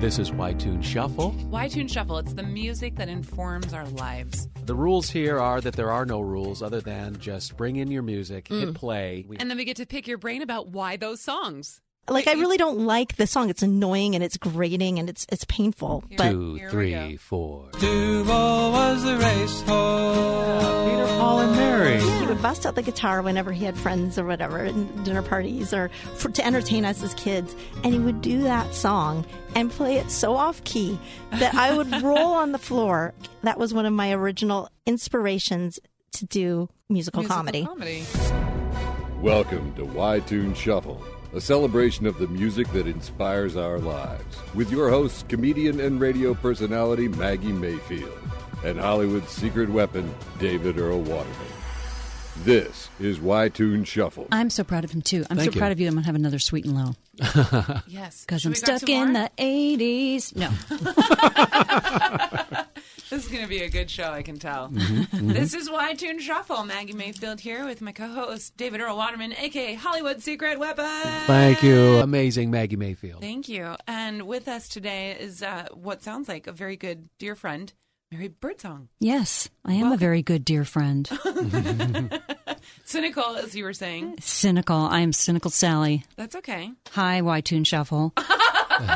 This is Y-Tune Shuffle. Y-Tune Shuffle, it's the music that informs our lives. The rules here are that there are no rules other than just bring in your music, hit mm. play. We- And then we get to pick your brain about why those songs. Like I really don't like the song. It's annoying and it's grating and it's it's painful. But Two, Here we three, go. Stewball was the racehorse. Peter, Paul, and Mary. he would bust out the guitar whenever he had friends or whatever, in dinner parties or for, to entertain us as kids, and he would do that song and play it so off key that I would roll on the floor. That was one of my original inspirations to do musical, Musical comedy. comedy. Welcome to Y Tune Shuffle, a celebration of the music that inspires our lives. With your hosts, comedian and radio personality Maggie Mayfield, and Hollywood's secret weapon, David Earl Waterman. This is Why Tune Shuffle. I'm so proud of him too. I'm Thank so you. proud of you. I'm gonna have another sweet and low Yes. because I'm stuck in more? the '80s. No, This is going to be a good show, I can tell. Mm-hmm, This is Why Tune Shuffle. Maggie Mayfield here with my co-host, David Earl Waterman, a.k.a. Hollywood Secret Weapon. Thank you. Amazing Maggie Mayfield. Thank you. And with us today is uh, what sounds like a very good dear friend, Mary Birdsong. yes, I am a very good dear friend. Cynical, as you were saying. cynical. I am cynical Sally. That's okay. Hi, Y Tune Shuffle.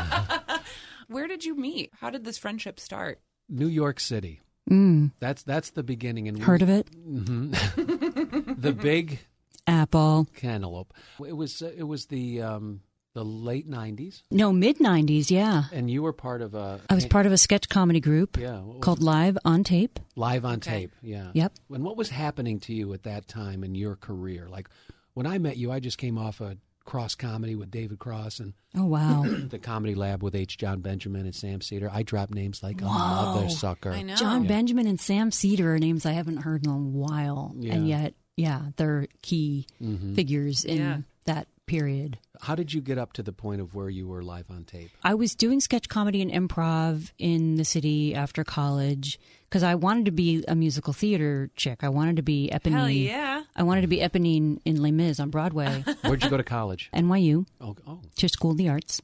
Where did you meet? How did this friendship start? New York City. Mm, That's that's the beginning. And heard of it? the big Apple. cantaloupe. It was it was the um, the late '90s, No, mid '90s. Yeah, and you were part of a. I was part of a sketch comedy group Yeah, what was called Live on Tape. Live on Okay. tape. Yeah. Yep. And what was happening to you at that time in your career? Like when I met you, I just came off a cross comedy with David Cross and Oh wow, the comedy lab with H. Jon Benjamin and Sam Seder. I drop names like a mother sucker. I know. Jon Benjamin and Sam Seder are names I haven't heard in a while, Yeah. and yet, yeah, they're key Mm-hmm. figures in Yeah. that period. How did you get up to the point of where you were live on tape? I was doing sketch comedy and improv in the city after college because I wanted to be a musical theater chick. I wanted to be Eponine. Hell yeah. I wanted to be Eponine in Les Mis on Broadway, Where'd you go to college? NYU, Oh, oh. to School of the Arts.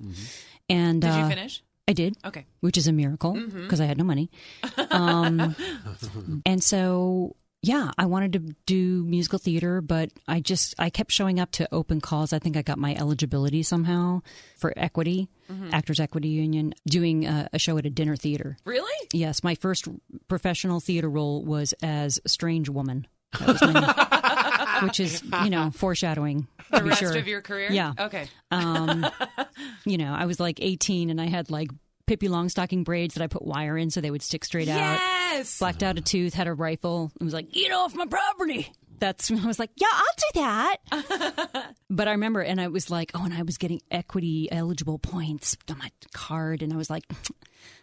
And Did you uh, finish? I did, Okay. which is a miracle because I had no money. Um, and so, yeah, I wanted to do musical theater, but I just I kept showing up to open calls. I think I got my eligibility somehow for equity, Actors Equity Union, doing a, a show at a dinner theater. Really? Yes, my first professional theater role was as Strange Woman. That was my, which is you know foreshadowing. The rest sure. of your career? Yeah. Okay. Um, you know, I was like 18 and I had like Pippi Longstocking braids that I put wire in so they would stick straight out. Yes. Blacked out a tooth, had a rifle, and was like, "Get off my property." That's when I was like, "Yeah, I'll do that." but I remember, and I was like, "Oh," and I was getting equity eligible points on my card, and I was like,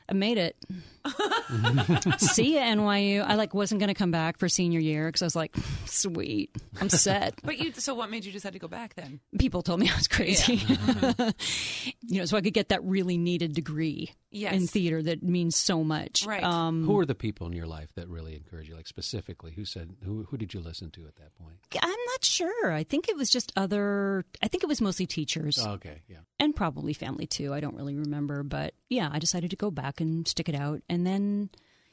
"I made it." See ya, NYU. I like wasn't going to come back for senior year because I was like, "Sweet, I'm set." But you. So what made you decide to go back then? people told me I was crazy. you know, so I could get that really needed degree Yes. in theater that means so much. Right. Um, Who were the people in your life that really encouraged you? Like specifically, who said who? Who did you listen to at that point? I'm not sure. I think it was just other. I think it was mostly teachers Oh, okay, yeah. and probably family too. I don't really remember, but yeah, I decided to go back and stick it out. And then,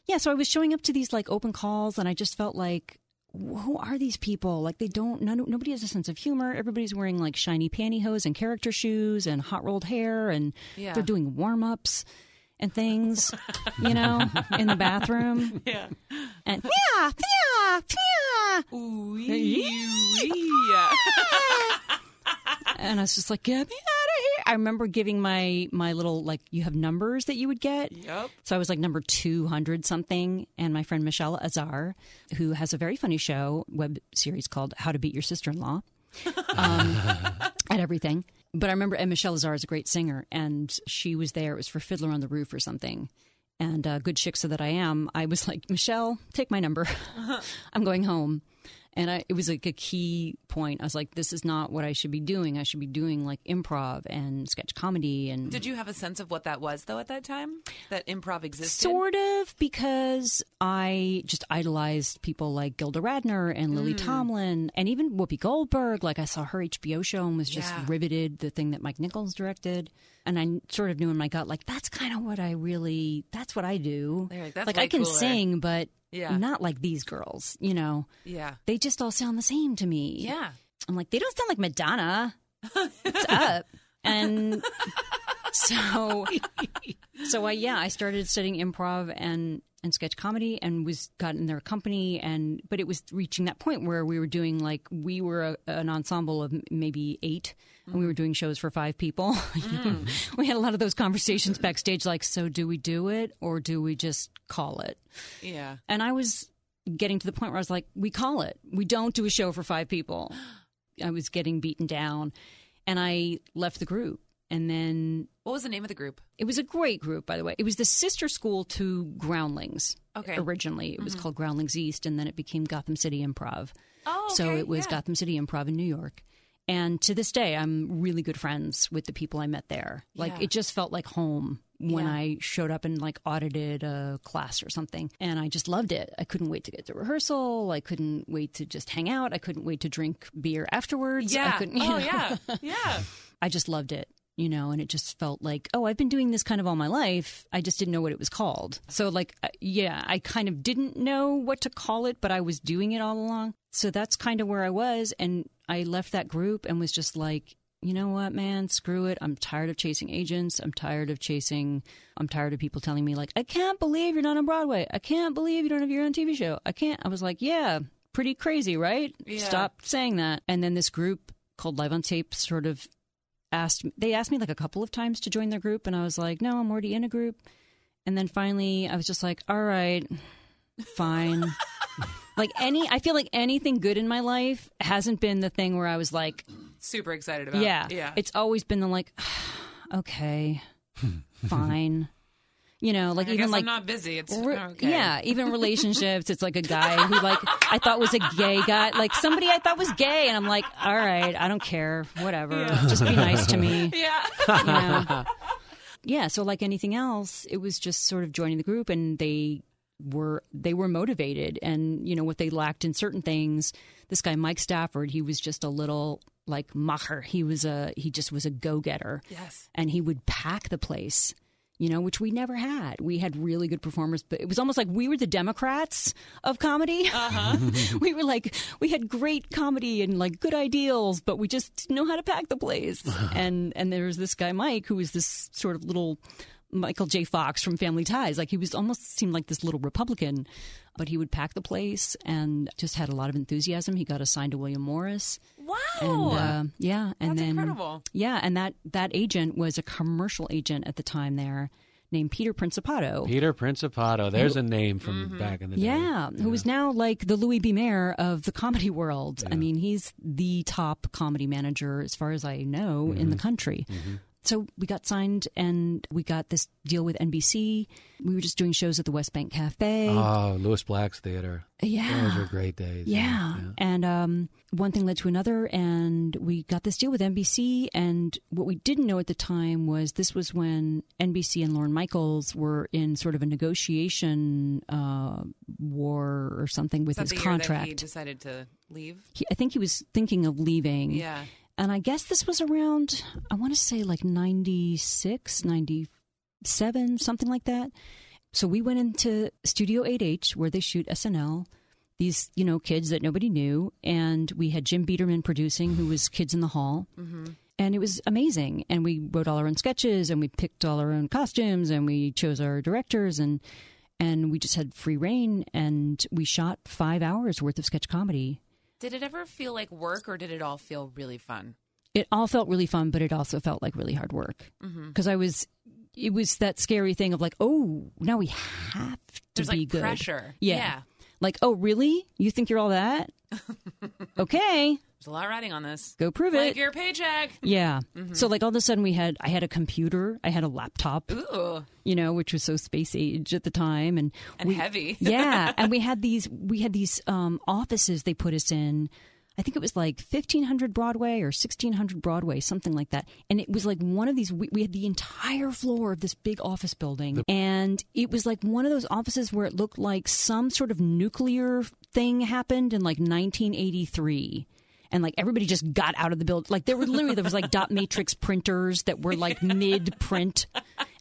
yeah, so I was showing up to these like open calls, and I just felt like. Who are these people? Like they don't. None, nobody has a sense of humor. Everybody's wearing like shiny pantyhose and character shoes and hot rolled hair, and Yeah. they're doing warm ups and things, you know, in the bathroom. Yeah. And yeah, yeah, yeah. Ooh, yeah. And I was just like, yeah, me out of here. I remember giving my my little like you have numbers that you would get. Yep. So I was like number 200 something. And my friend Michelle Azar, who has a very funny show, web series called How to Beat Your Sister in Law, um, at everything. But I remember, and Michelle Azar is a great singer, and she was there. It was for Fiddler on the Roof or something. And uh, good chick so that I am, I was like, Michelle, take my number. I'm going home. And I, it was like a key point. I was like, this is not what I should be doing. I should be doing like improv and sketch comedy. And Did you have a sense of what that was though at that time? That improv existed? Sort of, because I just idolized people like Gilda Radner and Lily Mm. Tomlin and even Whoopi Goldberg. Like I saw her HBO show and was just Yeah. riveted, the thing that Mike Nichols directed. And I sort of knew in my gut, like, that's kind of what I really, that's what I do. Like, "That's like I can cooler." sing, but Yeah. not like these girls, you know? Yeah. They just all sound the same to me. Yeah. I'm like, they don't sound like Madonna. What's up? And so, so I yeah, I started studying improv and and sketch comedy, and was got in their company, and but it was reaching that point where we were doing like we were a, an ensemble of maybe eight, we were doing shows for five people. Know? Mm. We had a lot of those conversations backstage, like, so do we do it or do we just call it? Yeah. And I was getting to the point where I was like, we call it. We don't do a show for five people. I was getting beaten down. And I left the group. And then What was the name of the group? it was a great group, by the way. It was the sister school to Groundlings. Okay. Originally, it was mm-hmm. called Groundlings East, and then it became Gotham City Improv. Oh, So it was yeah. Gotham City Improv in New York. And to this day, I'm really good friends with the people I met there. Like Yeah. it just felt like home when Yeah. I showed up and like audited a class or something. And I just loved it. I couldn't wait to get to rehearsal. I couldn't wait to just hang out. I couldn't wait to drink beer afterwards. Yeah. I couldn't, you Oh, know. yeah. Yeah. I just loved it, you know, and it just felt like, oh, I've been doing this kind of all my life. I just didn't know what it was called. So, like, uh, yeah, I kind of didn't know what to call it, but I was doing it all along. So that's kind of where I was. And I left that group and was just like, you know what, man, screw it. I'm tired of chasing agents. I'm tired of chasing, I'm tired of people telling me, like, I can't believe you're not on Broadway. I can't believe you don't have your own TV show. I can't. I was like, yeah, pretty crazy, right? Yeah. Stop saying that. And then this group called Live on Tape sort of asked they asked me like a couple of times to join their group and I was like, "No, I'm already in a group." And then finally I was just like, "All right, fine." like any I feel like anything good in my life hasn't been the thing where I was like, Super excited about yeah. Yeah. It's always been the like, okay, fine. You know, like I even guess like I'm not busy. It's Re- okay. Yeah, even relationships. It's like a guy who like I thought was a gay guy, like somebody I thought was gay, and I'm like, all right, I don't care, whatever, just be nice to me. Yeah. You know? yeah. So like anything else, it was just sort of joining the group, and they were they were motivated, and you know what they lacked in certain things. This guy Mike Stafford, he was just a little like macher. He was a he just was a go getter yes. and he would pack the place you know which we never had we had really good performers but it was almost like we were the democrats of comedy uh-huh. we were like we had great comedy and like good ideals but we just didn't know how to pack the place and and there was this guy mike who was this sort of little michael j fox from family ties like he was almost seemed like this little republican but he would pack the place and just had a lot of enthusiasm he got assigned to william morris Wow. and uh, yeah, and That's then incredible. yeah, and that that agent was a commercial agent at the time there, named Peter Principato. Peter Principato. There's a name from mm-hmm. back in the day. yeah, who is now like the Louis B. Mayer of the comedy world. I mean, he's the top comedy manager, as far as I know, in the mm-hmm. country. Mm-hmm. So we got signed and we got this deal with NBC. We were just doing shows at the West Bank Cafe. Oh, Lewis Black's theater. yeah. Those were great days. Yeah. And um, one thing led to another, and we got this deal with NBC. And what we didn't know at the time was this was when NBC and Lorne Michaels were in sort of a negotiation uh, war or something with Is that his the year that he contract. decided to leave? He- I think he was thinking of leaving. Yeah. And I guess this was around, I want to say like 96, 97, something like that. So we went into Studio 8H where they shoot SNL. These, you know, kids that nobody knew. And we had Jim Biederman producing, who was Kids in the Hall. Mm-hmm. And it was amazing. And we wrote all our own sketches and we picked all our own costumes and we chose our directors and and we just had free rein and we shot five hours worth of sketch comedy Did it ever feel like work or did it all feel really fun? it all felt really fun, but it also felt like really hard work Mm-hmm. because I was. It was that scary thing of like, oh, now we have to There's be like good. pressure. Yeah. Yeah. Like, oh, really? You think you're all that? okay. There's a lot riding on this. Go prove it. Like it. your paycheck. Yeah. So like all of a sudden we had I had a computer, I had a laptop, Ooh, you know, which was so space age at the time and and we- heavy. yeah, and we had these we had these um, offices they put us in. I think it was like 1500 Broadway or 1600 Broadway, something like that. And it was like one of these, we, we had the entire floor of this big office building. and it was like one of those offices where it looked like some sort of nuclear thing happened in like 1983 and like everybody just got out of the building. Like there were literally there was like dot matrix printers that were like mid print,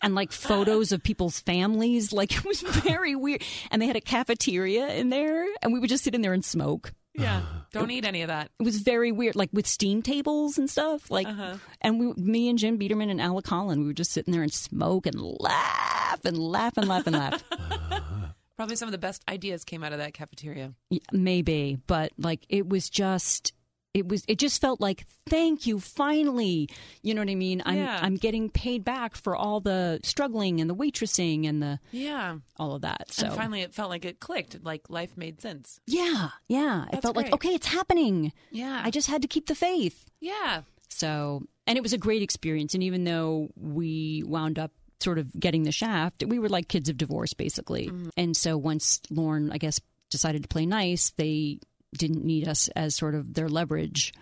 and like photos of people's families. Like it was very weird. And they had a cafeteria in there, and we would just sit in there and smoke. Yeah. Uh-huh. Don't eat any of that. It was very weird, like with steam tables and stuff. Like, uh-huh. and we, me and Jim Biederman and Alec Collin, we were just sitting there and smoke and laugh and laugh and laugh and laugh. Probably some of the best ideas came out of that cafeteria. Yeah, maybe, but like it was just it was it just felt like thank you finally you know what i mean i'm Yeah. i'm getting paid back for all the struggling and the waitressing and the Yeah. all of that so And finally, it felt like it clicked. Like life made sense. yeah yeah it That's felt like okay it's happening Yeah. i just had to keep the faith yeah. so and it was a great experience and even though we wound up sort of getting the shaft we were like kids of divorce basically mm-hmm. and so once lorne i guess decided to play nice they didn't need us as sort of their leverage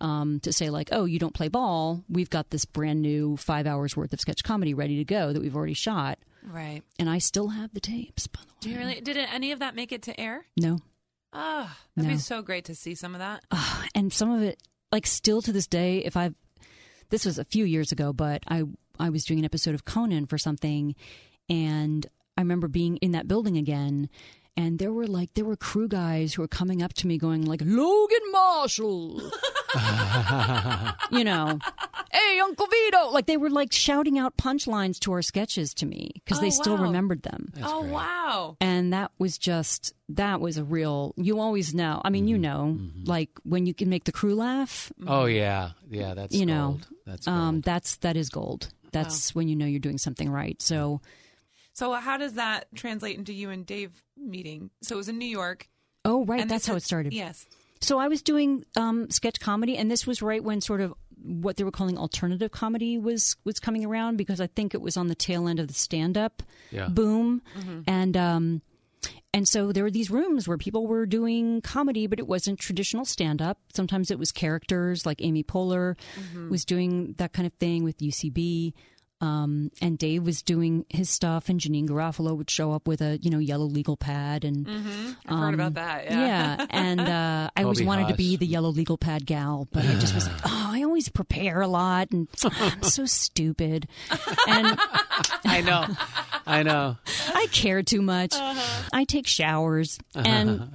um, to say like oh you don't play ball we've got this brand new five hours worth of sketch comedy ready to go that we've already shot Right. and i still have the tapes by the way Do you really? Did any of that make it to air? no Oh, that'd No. be so great to see some of that. and some of it like still to this day if i've this was a few years ago but i i was doing an episode of conan for something and i remember being in that building again and there were like there were crew guys who were coming up to me going like logan marshall you know hey uncle vito like they were like shouting out punchlines to our sketches to me because Oh, they still wow. remembered them oh great. wow. and that was just that was a real you always know i mean you know like when you can make the crew laugh Oh yeah, yeah. That's You know. That's gold. um, that's that is gold that's when you know you're doing something right so So how does that translate into you and Dave meeting? So it was in New York. oh right that's how it started Yes. so i was doing um, sketch comedy and this was right when sort of what they were calling alternative comedy was was coming around because i think it was on the tail end of the stand up Yeah. boom Mm-hmm. and um and so there were these rooms where people were doing comedy but it wasn't traditional stand up sometimes it was characters like amy poehler Mm-hmm. was doing that kind of thing with ucb um, and Dave was doing his stuff, and Janeane Garofalo would show up with a you know yellow legal pad, and I've heard about that. Yeah. yeah, and uh, I always Toby wanted to be the yellow legal pad gal, but I just was like, oh, I always prepare a lot, and I'm so stupid, and I know, I know. I care too much. I take showers, and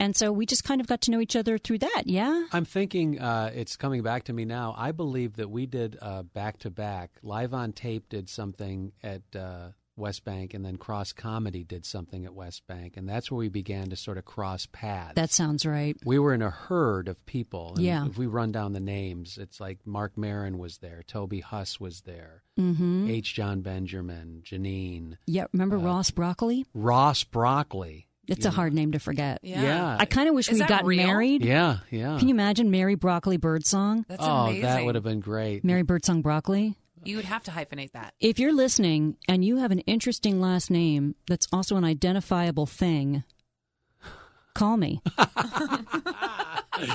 and so we just kind of got to know each other through that. Yeah, I'm thinking uh, it's coming back to me now. I believe that we did back to back. Live on Tape did something at uh, West Bank, and then Cross Comedy did something at West Bank, and that's where we began to sort of cross paths. that sounds right. we were in a herd of people. And Yeah. If we run down the names, it's like Marc Maron was there, Toby Huss was there, Mm-hmm. H. Jon Benjamin, Janeane, Yeah, remember Ross Broccoli? Ross Broccoli. It's a hard name to forget. Yeah. Yeah. I kind of wish Is we'd that gotten real? married. Yeah, yeah. Can you imagine Mary Broccoli Birdsong? That's oh, amazing. that would have been great. Mary Birdsong Broccoli? You would have to hyphenate that. If you're listening and you have an interesting last name that's also an identifiable thing, call me.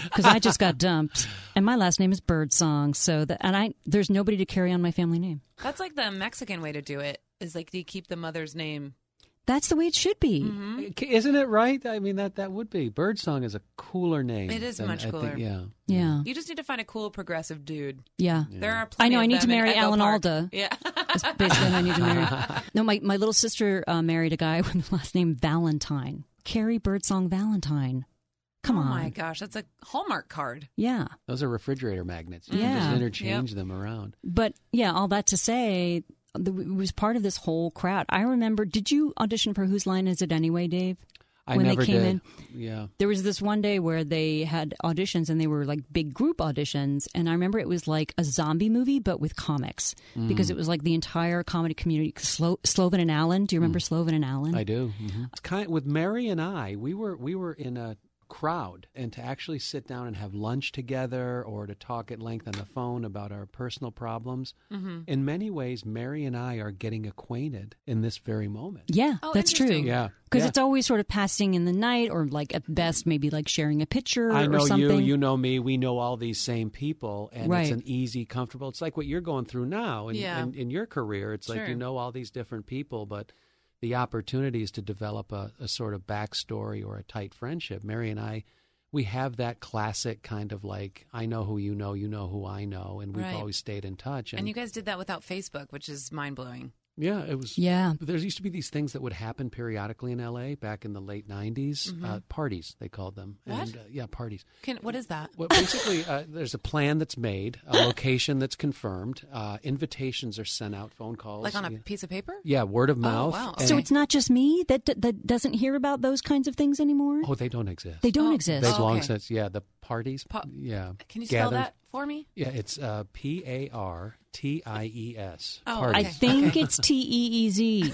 Because I just got dumped, and my last name is Birdsong. So that, and I there's nobody to carry on my family name. That's like the Mexican way to do it. Is like you keep the mother's name. That's the way it should be. Mm-hmm. Isn't it right? I mean, that that would be. Birdsong is a cooler name. It is than much I think- cooler. yeah. Yeah, You just need to find a cool progressive dude. yeah. There are. I know. of I need to marry Alan Park. Alda. Yeah. That's basically what I need to marry. No, my, my little sister uh, married a guy with the last name Valentine. Carrie Birdsong Valentine. Come oh on. my gosh, that's a Hallmark card. Yeah. Those are refrigerator magnets. You Yeah. can just interchange them around. But yeah, all that to say, the, it was part of this whole crowd. I remember, did you audition for Whose Line Is It Anyway, Dave? I When they came did. in? Yeah. There was this one day where they had auditions and they were like big group auditions. And I remember it was like a zombie movie, but with comics Mm. because it was like the entire comedy community. Slo- Sloven and Allen. Do you remember Sloven and Allen? Mm. I do. hmm It's kind with Mary and I. We were we were in a crowd and to actually sit down and have lunch together or to talk at length on the phone about our personal problems. Mm-hmm. In many ways, Mary and I are getting acquainted in this very moment. Yeah, Oh, that's true. Yeah. Because yeah. it's always sort of passing in the night, or like at best, maybe like sharing a picture I know or something. you, you know me, we know all these same people, and Right. it's an easy, comfortable. It's like what you're going through now in, Yeah. in, in your career. It's like you know all these different people, but the opportunities to develop a, a sort of backstory or a tight friendship. Mary and I, we have that classic kind of like, I know who you know, you know who I know, and we've Right. always stayed in touch. And you guys did that without Facebook, which is mind blowing. Yeah, it was. yeah, There used to be these things that would happen periodically in LA back in the late 90s. Uh, parties, they called them. Mm-hmm. What? And, uh, yeah, parties. Can, what is that? Well, basically, uh, there's a plan that's made, a location that's confirmed, uh, invitations are sent out, phone calls. Like on a yeah. piece of paper? Yeah, word of mouth. wow. and- so it's not just me that that doesn't hear about those kinds of things anymore. oh, they don't exist. They don't Oh, exist. They've Oh, long since, yeah, the parties. Pa- yeah. Can you spell gathered- that for me? Yeah, it's uh, P A R T I E S. Oh, Parties. I Okay. think it's T E E Z.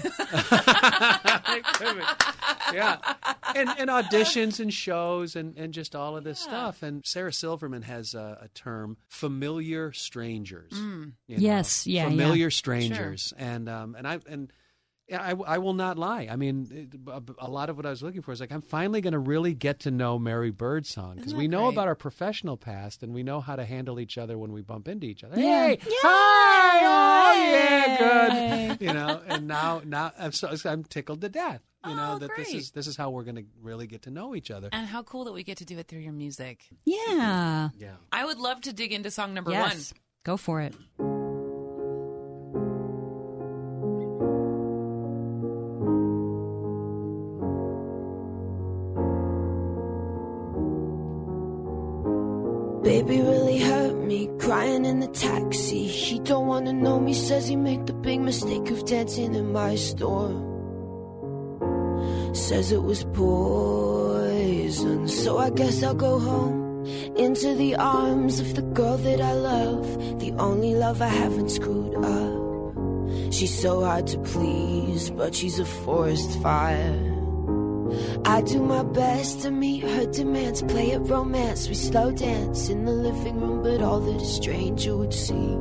yeah, and, and auditions and shows and, and just all of this stuff. And Sarah Silverman has a, a term, familiar strangers. Mm. you know, Yes, yeah, familiar strangers. And um, and I and yeah, I, I will not lie. I mean, a, a lot of what I was looking for is like I'm finally going to really get to know Mary Birdsong because we know great? about our professional past and we know how to handle each other when we bump into each other. Yeah. Hey, hi, oh yeah, good. You know, and now now I'm so I'm tickled to death. You know Oh, that this is this is how we're going to really get to know each other. And how cool that we get to do it through your music. Yeah. Yeah. I would love to dig into song number one. Yes. Go for it. Baby really hurt me, crying in the taxi. He don't wanna know me, says he made the big mistake of dancing in my store. Says it was poison, so I guess I'll go home. Into the arms of the girl that I love, the only love I haven't screwed up. She's so hard to please, but she's a forest fire. I do my best to meet her demands, play at romance. We slow dance in the living room, but all that a stranger would see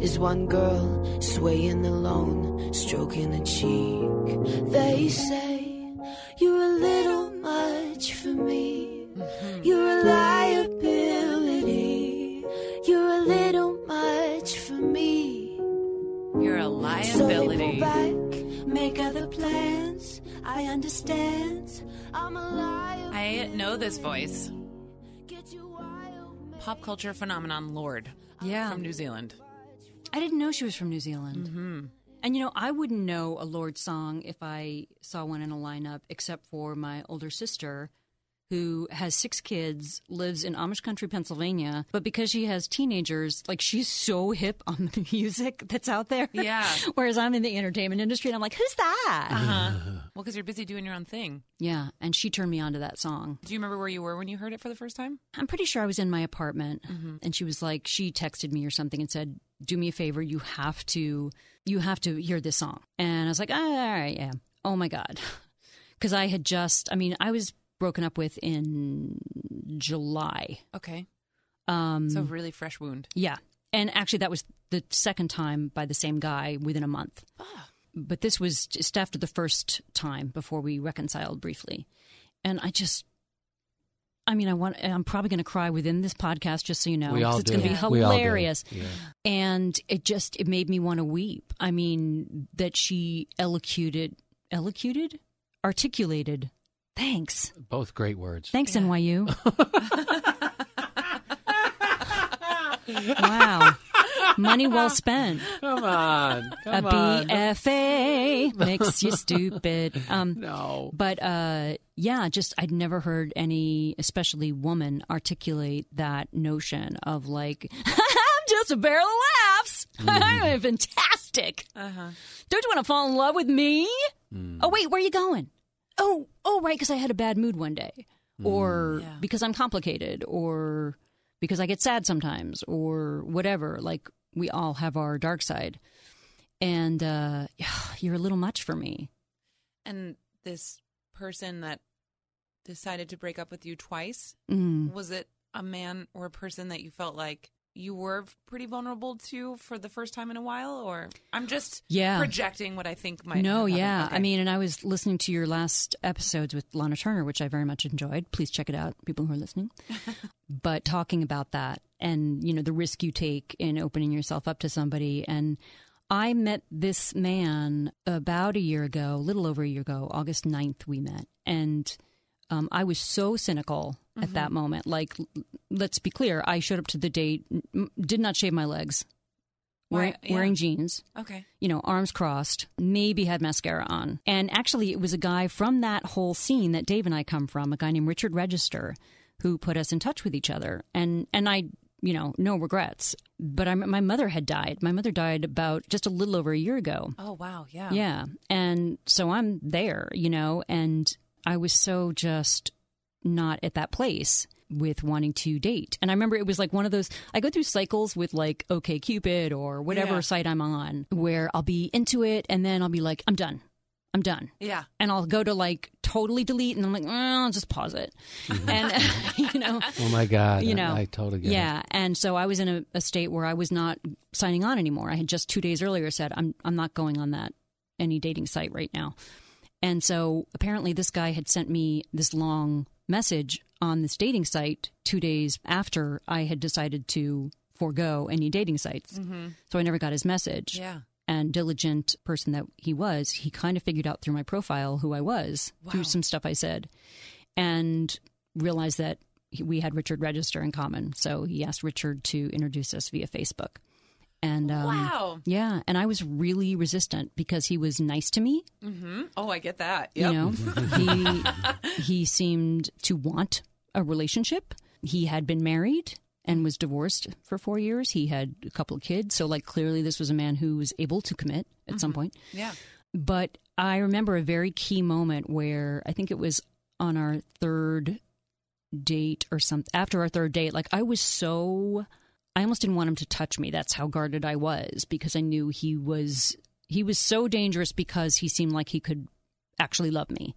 is one girl swaying alone, stroking a cheek. They say you're a little much for me. You're a liability. You're a little much for me. You're a liability. So they pull back, make other plans. I understand. I'm a liar. I know this voice. Get you. Pop culture phenomenon Lorde Yeah. from New Zealand. I didn't know she was from New Zealand. Mm-hmm. And you know, I wouldn't know a Lorde song if I saw one in a lineup, except for my older sister, who has six kids, lives in Amish country, Pennsylvania. But because she has teenagers, like she's so hip on the music that's out there. Yeah. Whereas I'm in the entertainment industry, and I'm like, who's that? Uh-huh. Well, because you're busy doing your own thing. Yeah, and she turned me on to that song. Do you remember where you were when you heard it for the first time? I'm pretty sure I was in my apartment and she was like she texted me or something and said, "Do me a favor, you have to you have to hear this song." And I was like, "Ah, "All right, yeah." Oh my god. Cuz I had just I mean, I was broken up with in July. Okay. Um So really fresh wound. yeah. And actually that was the second time by the same guy within a month. But this was just after the first time before we reconciled briefly. And I just I mean, I want. I'm probably going to cry within this podcast, just so you know. We 'cause all it's going to be We all do. hilarious. Yeah. And it just it made me want to weep. I mean, that she elocuted, elocuted, articulated. Thanks, Both great words. thanks NYU. wow, money well spent. Come on. A Come on. BFA makes you stupid. Um, No. but uh, yeah, just I'd never heard any, especially woman, articulate that notion of like, I'm just a barrel of laughs. I'm fantastic. Uh-huh. Don't you want to fall in love with me? Oh wait, where are you going? Oh, oh right, because I had a bad mood one day, or Yeah. because I'm complicated, or because I get sad sometimes, or whatever. Like we all have our dark side, and uh, you're a little much for me. And this person that decided to break up with you twice, Mm. was it a man or a person that you felt like you were pretty vulnerable to for the first time in a while? Or I'm just Yeah. projecting what I think might No, yeah. Okay. I mean, and I was listening to your last episodes with Lana Turner, which I very much enjoyed. Please check it out, people who are listening. but talking about that and, you know, the risk you take in opening yourself up to somebody. And I met this man about a year ago, a little over a year ago, August 9th, we met. And um, I was so cynical at that mm-hmm. moment. Like, let's be clear, I showed up to the date, did not shave my legs, wearing, yeah. wearing jeans okay. you know, arms crossed, maybe had mascara on. And actually, it was a guy from that whole scene that Dave and I come from, a guy named Richard Register, who put us in touch with each other. And and I, you know, no regrets. But I, my mother had died. My mother died about just a little over a year ago. Oh wow, yeah. Yeah. And so I'm there, you know, and I was so just not at that place with wanting to date. And I remember it was like one of those I go through cycles with like OK Cupid or whatever Yeah. site I'm on where I'll be into it and then I'll be like I'm done. I'm done. Yeah. And I'll go to like totally delete and I'm like, "Mm, I'll just pause it. And you know, Oh my God! you know, I, totally get yeah. And so I was in a, a state where I was not signing on anymore. I had just two days earlier said, I'm I'm not going on that any dating site right now. And so apparently this guy had sent me this long message on this dating site two days after I had decided to forego any dating sites. Mm-hmm. So I never got his message. Yeah. And diligent person that he was, he kind of figured out through my profile who I was through some stuff I said, and realized that we had Richard Register in common. So he asked Richard to introduce us via Facebook. And um, Wow. yeah, and I was really resistant because he was nice to me. hmm Oh, I get that. Yep. You know, he he seemed to want a relationship. He had been married and was divorced for four years. He had a couple of kids, so like clearly this was a man who was able to commit at some point. Yeah. But I remember a very key moment where I think it was on our third date or something. After our third date, like I was so, I almost didn't want him to touch me. That's how guarded I was because I knew he was he was so dangerous because he seemed like he could actually love me,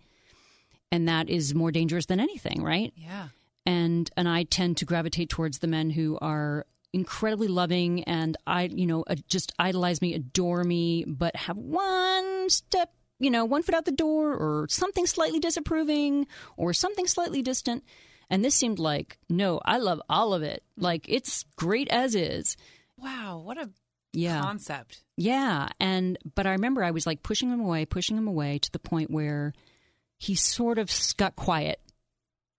and that is more dangerous than anything, right? Yeah. and and I tend to gravitate towards the men who are incredibly loving and I you know uh, just idolize me, adore me, but have one step you know one foot out the door or something slightly disapproving or something slightly distant. And this seemed like no, I love all of it. Like it's great as is. Wow. What a Yeah. concept. Yeah, and but I remember I was like pushing him away, pushing him away to the point where he sort of got quiet,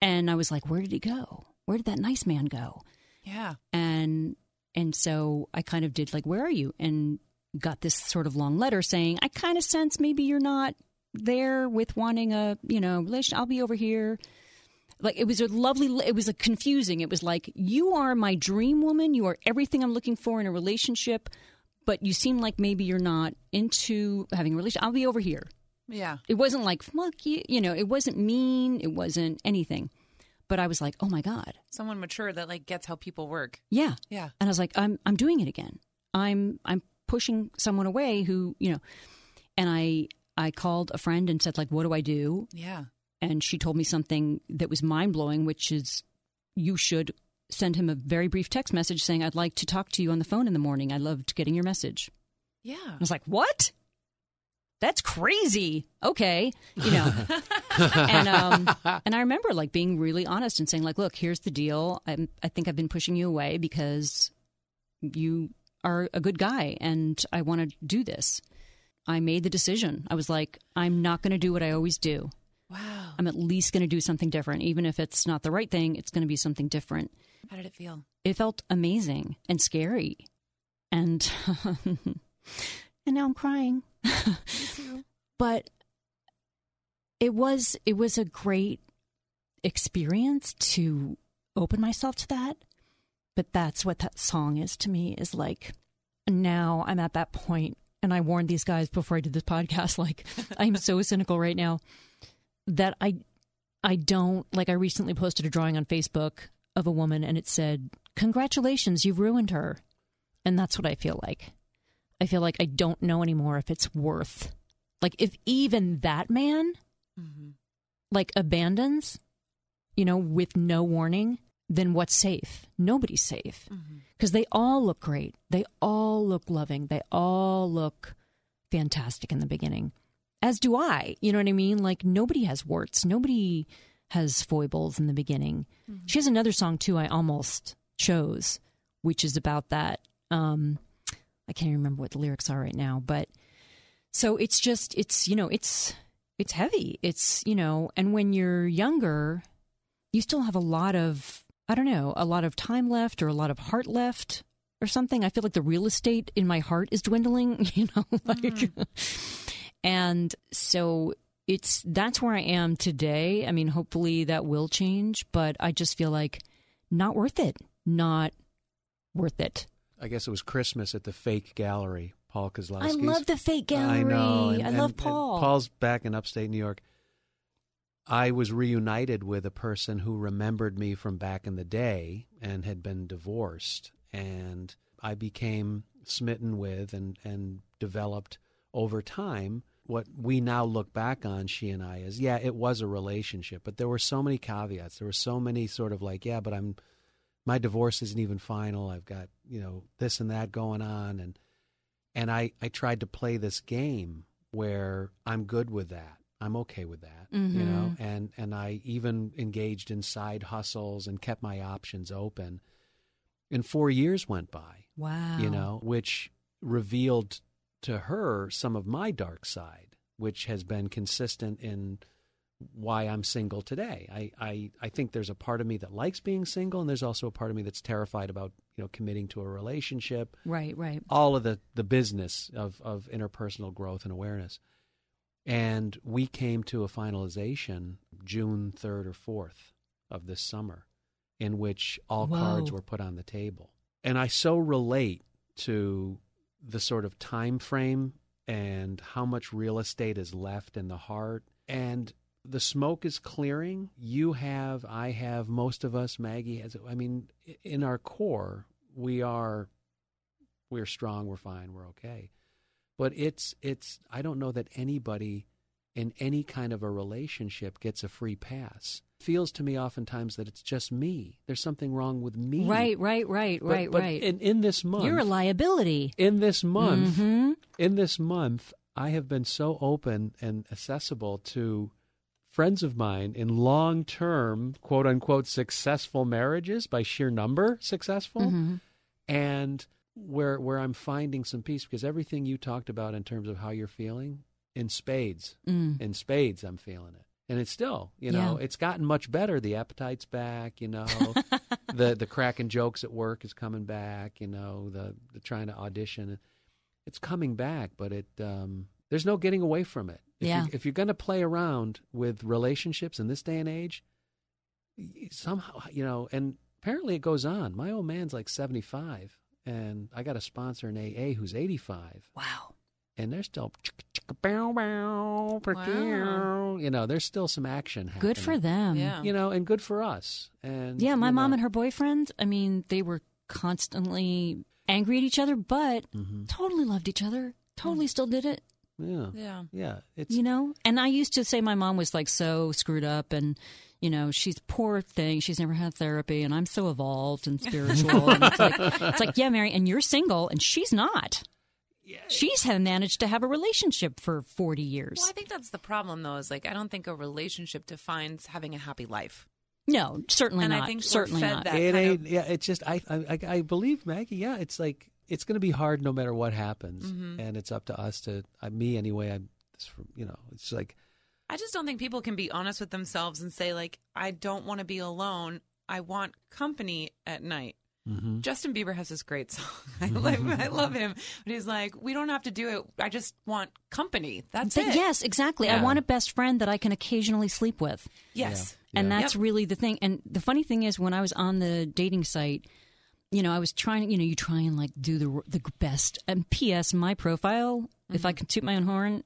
and I was like, "Where did he go? Where did that nice man go?" Yeah. And and so I kind of did like, "Where are you?" and got this sort of long letter saying, "I kind of sense maybe you're not there with wanting a you know relation. I'll be over here." Like it was a lovely, it was a confusing. It was like you are my dream woman. You are everything I'm looking for in a relationship but you seem like maybe you're not into having a relationship. I'll be over here. Yeah. It wasn't like fuck you, you know. It wasn't mean. It wasn't anything. But I was like, oh my god, Someone mature that like gets how people work. yeah. Yeah. And I was like, I'm I'm doing it again. I'm I'm pushing someone away who you know. And I I called a friend and said like, what do I do? Yeah. And she told me something that was mind blowing, which is you should send him a very brief text message saying, I'd like to talk to you on the phone in the morning. I loved getting your message. Yeah. I was like, "What? That's crazy." Okay, you know. and um, and I remember like being really honest and saying like, "Look, here's the deal. I'm, I think I've been pushing you away because you are a good guy, and I want to do this." I made the decision. I was like, "I'm not going to do what I always do. Wow. I'm at least going to do something different, even if it's not the right thing. It's going to be something different." How did it feel? it felt amazing and scary and and now i'm crying but it was it was a great experience to open myself to that but that's what that song is to me is like now i'm at that point and i warned these guys before i did this podcast like i'm so cynical right now that i i don't like i recently posted a drawing on facebook of a woman and it said congratulations you've ruined her and that's what i feel like i feel like i don't know anymore if it's worth like if even that man Mm-hmm. like abandons you know, with no warning, then what's safe? Nobody's safe because they all look great. They all look loving. They all look fantastic in the beginning, as do I. You know what I mean? Like nobody has warts. Nobody has foibles in the beginning. She has another song too. I almost chose, which is about that. Um, I can't even remember what the lyrics are right now, but so it's just it's you know it's it's heavy. It's you know, and when you're younger, you still have a lot of I don't know, a lot of time left or a lot of heart left or something. I feel like the real estate in my heart is dwindling, you know, like and so it's that's where I am today. I mean, hopefully that will change, but I just feel like not worth it. Not worth it. I guess it was Christmas at the Fake Gallery, Paul Kozlowski. I love the fake gallery. I know. and- I and- love and Paul. Paul's back in upstate New York. I was reunited with a person who remembered me from back in the day and had been divorced. And I became smitten with and, and developed over time what we now look back on, she and I, is yeah, it was a relationship, but there were so many caveats. There were so many sort of like, yeah, but I'm, my divorce isn't even final. I've got, you know, this and that going on. And, and I, I tried to play this game where I'm good with that. I'm okay with that, you mm-hmm. know, and, and I even engaged in side hustles and kept my options open. And four years went by, wow. you know, which revealed to her some of my dark side, which has been consistent in why I'm single today. I, I, I think there's a part of me that likes being single, and there's also a part of me that's terrified about you know committing to a relationship Right, right. all of the, the business of, of interpersonal growth and awareness. And we came to a finalization June 3rd or 4th of this summer in which all cards were put on the table. And I so relate to the sort of time frame and how much real estate is left in the heart. And the smoke is clearing. You have i have most of us maggie has i mean in our core we are we're strong we're fine we're okay. But it's it's i don't know that anybody in any kind of a relationship gets a free pass feels to me oftentimes that it's just me there's something wrong with me Right, right, right, But- right, but right. in, in this month You're a liability. in this month Mhm. in this month i have been so open and accessible to friends of mine in long-term quote unquote successful marriages by sheer number successful Mm-hmm. and where where i'm finding some peace because everything you talked about in terms of how you're feeling in spades Mm. in spades i'm feeling it and it's still you know Yeah. it's gotten much better the appetite's back you know the the cracking jokes at work is coming back you know the the trying to audition it's coming back but it um there's no getting away from it if Yeah. you, if you're going to play around with relationships in this day and age somehow you know and apparently it goes on my old man's like 75 and i got a sponsor in aa who's 85 Wow. And there's still chicka, chicka, bow, bow, Wow. you know there's still some action happening Good for them. Yeah. you know and good for us and Yeah, my mom know, and her boyfriend, I mean, they were constantly angry at each other, but Mhm. totally loved each other. Totally still did it, yeah Yeah. yeah it's you know? And I used to say my mom was like so screwed up and you know, she's a poor thing. She's never had therapy, and I'm so evolved and spiritual. and it's like, it's like, yeah, Mary, and you're single, and she's not. She's had managed to have a relationship for 40 years. Well, I think that's the problem, though. Is like I don't think a relationship defines having a happy life. No, certainly And I not. think we're certainly fed not. that it ain't of- yeah it's just I, I I- i believe maggie yeah it's like it's going to be hard no matter what happens Mm-hmm. and it's up to us to uh, me anyway i'm it's from you know it's like I just don't think people can be honest with themselves and say like I don't want to be alone. I want company at night. Mhm. Justin Bieber has this great song. I love, I love him. But he's like, we don't have to do it. I just want company. That's But it. yes, exactly. I want a best friend that I can occasionally sleep with. Yes. And Yeah. that's Yep. really the thing. And the funny thing is, when I was on the dating site, you know, I was trying. You know, you try and like do the the best. And P.S. My profile, if I can toot my own horn,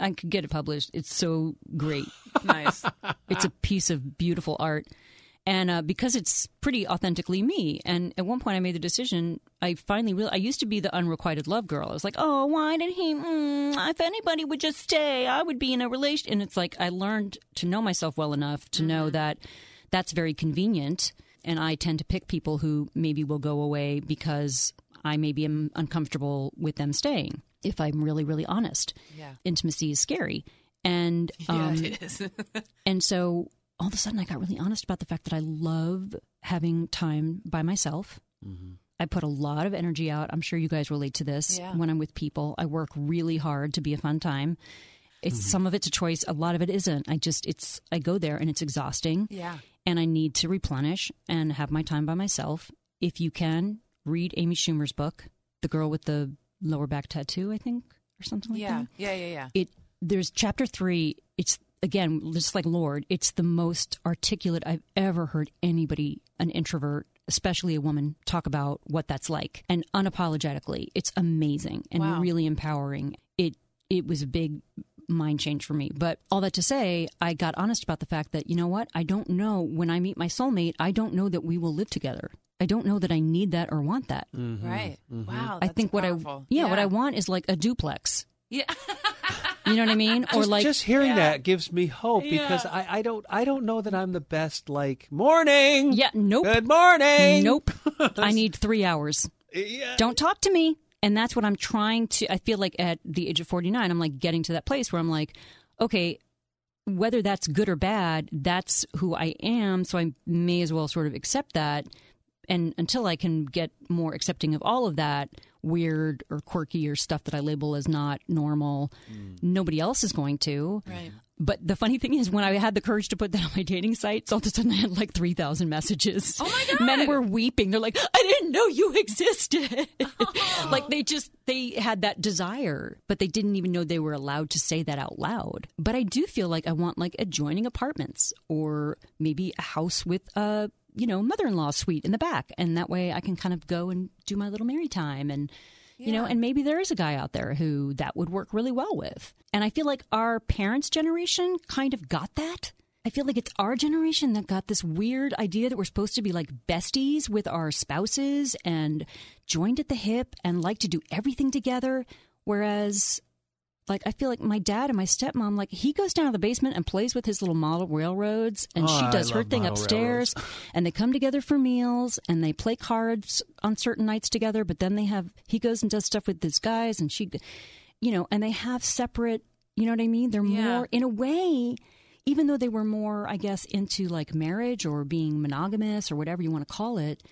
I could get it published. It's so great. Nice. it's a piece of beautiful art. And uh, because it's pretty authentically me, and at one point I made the decision. I finally realized I used to be the unrequited love girl. I was like, "Oh, why did he? Mm, if anybody would just stay, I would be in a relation." And it's like I learned to know myself well enough to know that that's very convenient. And I tend to pick people who maybe will go away because I maybe am uncomfortable with them staying. If I'm really, really honest, Yeah. intimacy is scary, and um, yeah, it is. and so all of a sudden, I got really honest about the fact that I love having time by myself. Mm-hmm. I put a lot of energy out. I'm sure you guys relate to this. Yeah. When I'm with people, I work really hard to be a fun time. It's mm-hmm. some of it's a choice, a lot of it isn't. I just it's I go there and it's exhausting yeah. and I need to replenish and have my time by myself. If you can, read Amy Schumer's book, The Girl with the Lower Back Tattoo, I think, or something like Yeah. that Yeah. Yeah. Yeah. it there's chapter three it's again just like Lorde it's the most articulate i've ever heard anybody an introvert especially a woman talk about what that's like and unapologetically it's amazing and Wow. really empowering it it was a big mind change for me but all that to say i got honest about the fact that you know what i don't know when i meet my soulmate i don't know that we will live together i don't know that i need that or want that mm-hmm. Right. Mm-hmm. Wow. i that's think what powerful. i yeah, what i want is like a duplex Yeah. you know what i mean or like just hearing Yeah. that gives me hope because I, I don't I don't know that I'm the best like morning. Yeah, nope. Good morning. Nope. I need three hours. Yeah. Don't talk to me. And that's what I'm trying to. I feel like at the age of 49, I'm like getting to that place where I'm like, okay, whether that's good or bad, that's who I am. So I may as well sort of accept that. And until I can get more accepting of all of that weird or quirky or stuff that I label as not normal, mm. nobody else is going to. Right. But the funny thing is, when I had the courage to put that on my dating sites, all of a sudden I had like 3,000 messages. Oh my God. Men were weeping. They're like, I didn't know you existed. like they just, they had that desire, but they didn't even know they were allowed to say that out loud. But I do feel like I want like adjoining apartments or maybe a house with a, you know, mother in law suite in the back. And that way I can kind of go and do my little Mary time and, you know, and maybe there is a guy out there who that would work really well with. And I feel like our parents' generation kind of got that. I feel like it's our generation that got this weird idea that we're supposed to be like besties with our spouses and joined at the hip and like to do everything together. Whereas, like, I feel like my dad and my stepmom, like, he goes down to the basement and plays with his little model railroads, and Oh, she I does her thing model upstairs, and they come together for meals, and they play cards on certain nights together. But then they have he goes and does stuff with his guys, and she, you know, and they have separate. You know what I mean? They're Yeah. more in a way. Even though they were more, I guess, into like marriage or being monogamous or whatever you want to call it,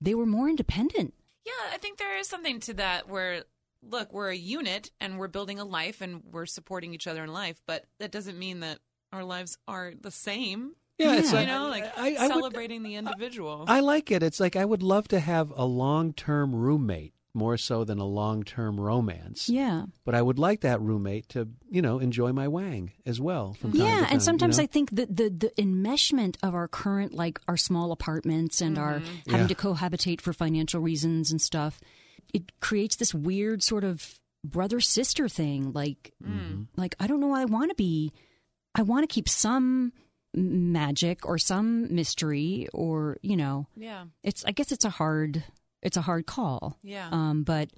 they were more independent. Yeah, I think there is something to that where look, we're a unit and we're building a life and we're supporting each other in life, but that doesn't mean that our lives are the same. Yeah, it's Yeah. like, you know, like I, I would- celebrating the individual. I like it. It's like I would love to have a long term roommate more so than a long term romance. Yeah. But I would like that roommate to, you know, enjoy my wang as well from time to Yeah, time. and sometimes you know? I think that the the enmeshment of our current like our small apartments and our mm-hmm. having Yeah. to cohabitate for financial reasons and stuff, it creates this weird sort of brother sister thing. Like, like I don't know. I want to be. I want to keep some magic or some mystery or you know. yeah. It's. I guess it's a hard. It's a hard call. Yeah. Um, but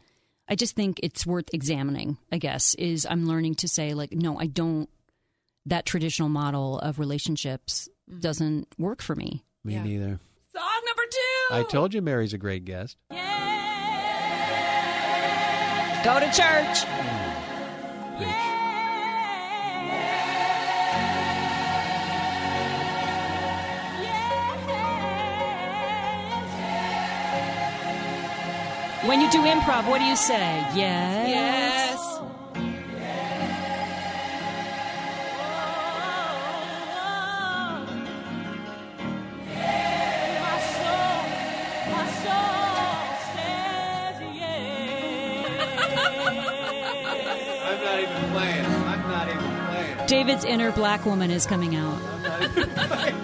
I just think it's worth examining. I guess is I'm learning to say like, no, I don't. That traditional model of relationships doesn't work for me. Me Yeah. neither. Song number two. I told you Mary's a great guest. Go to church. When you do improv, what do you say? Yes. Yes. David's inner black woman is coming out.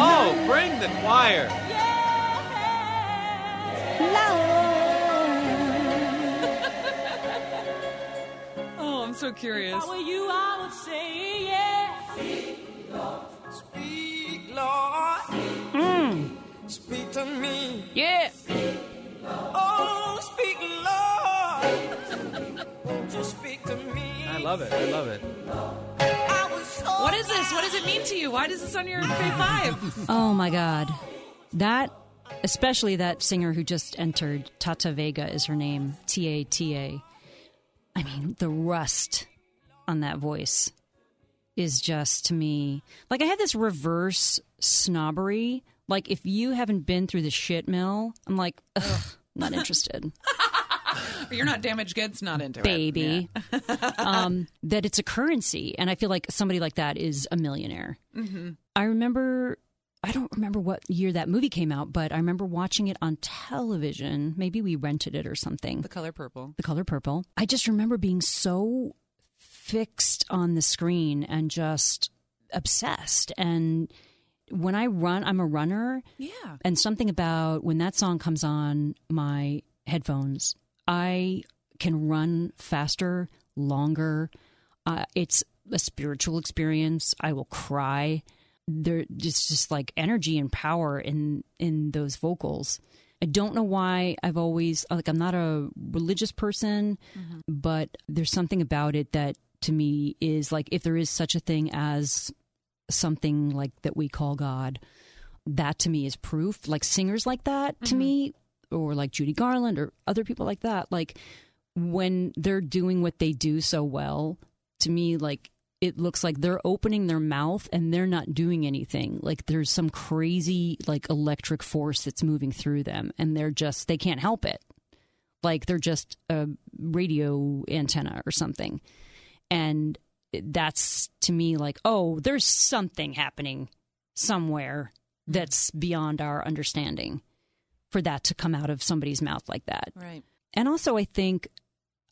Oh, bring the choir. Oh, I'm so curious. you, I would say yes. Speak, Lord. Mm. Speak to me. Yeah. Oh, speak, Lord. Love it. I love it. I was so What is this? What does it mean to you? Why does this on your Fave Five? Oh my God. That, especially that singer who just entered, Tata Vega is her name, T A T A. I mean, the rust on that voice is just to me like I have this reverse snobbery. Like, if you haven't been through the shit mill, I'm like, ugh, not interested. You're not damaged goods, not into it. baby. um, that it's a currency, and I feel like somebody like that is a millionaire. Mm-hmm. I remember. I don't remember what year that movie came out, but I remember watching it on television. Maybe we rented it or something. The color purple. The color purple. I just remember being so fixed on the screen and just obsessed. And when I run, I'm a runner. Yeah. And something about when that song comes on my headphones, I can run faster, longer. Uh, it's a spiritual experience. I will cry. There just just like energy and power in in those vocals. I don't know why I've always like I'm not a religious person, but there's something about it that to me is like if there is such a thing as something like that we call God, that to me is proof. Like singers like that to me, or like Judy Garland or other people like that, like when they're doing what they do so well, to me, like it looks like they're opening their mouth and they're not doing anything. Like there's some crazy like electric force that's moving through them and they're just they can't help it. Like they're just a radio antenna or something. And that's to me like, oh, there's something happening somewhere that's beyond our understanding for that to come out of somebody's mouth like that. Right. And also, I think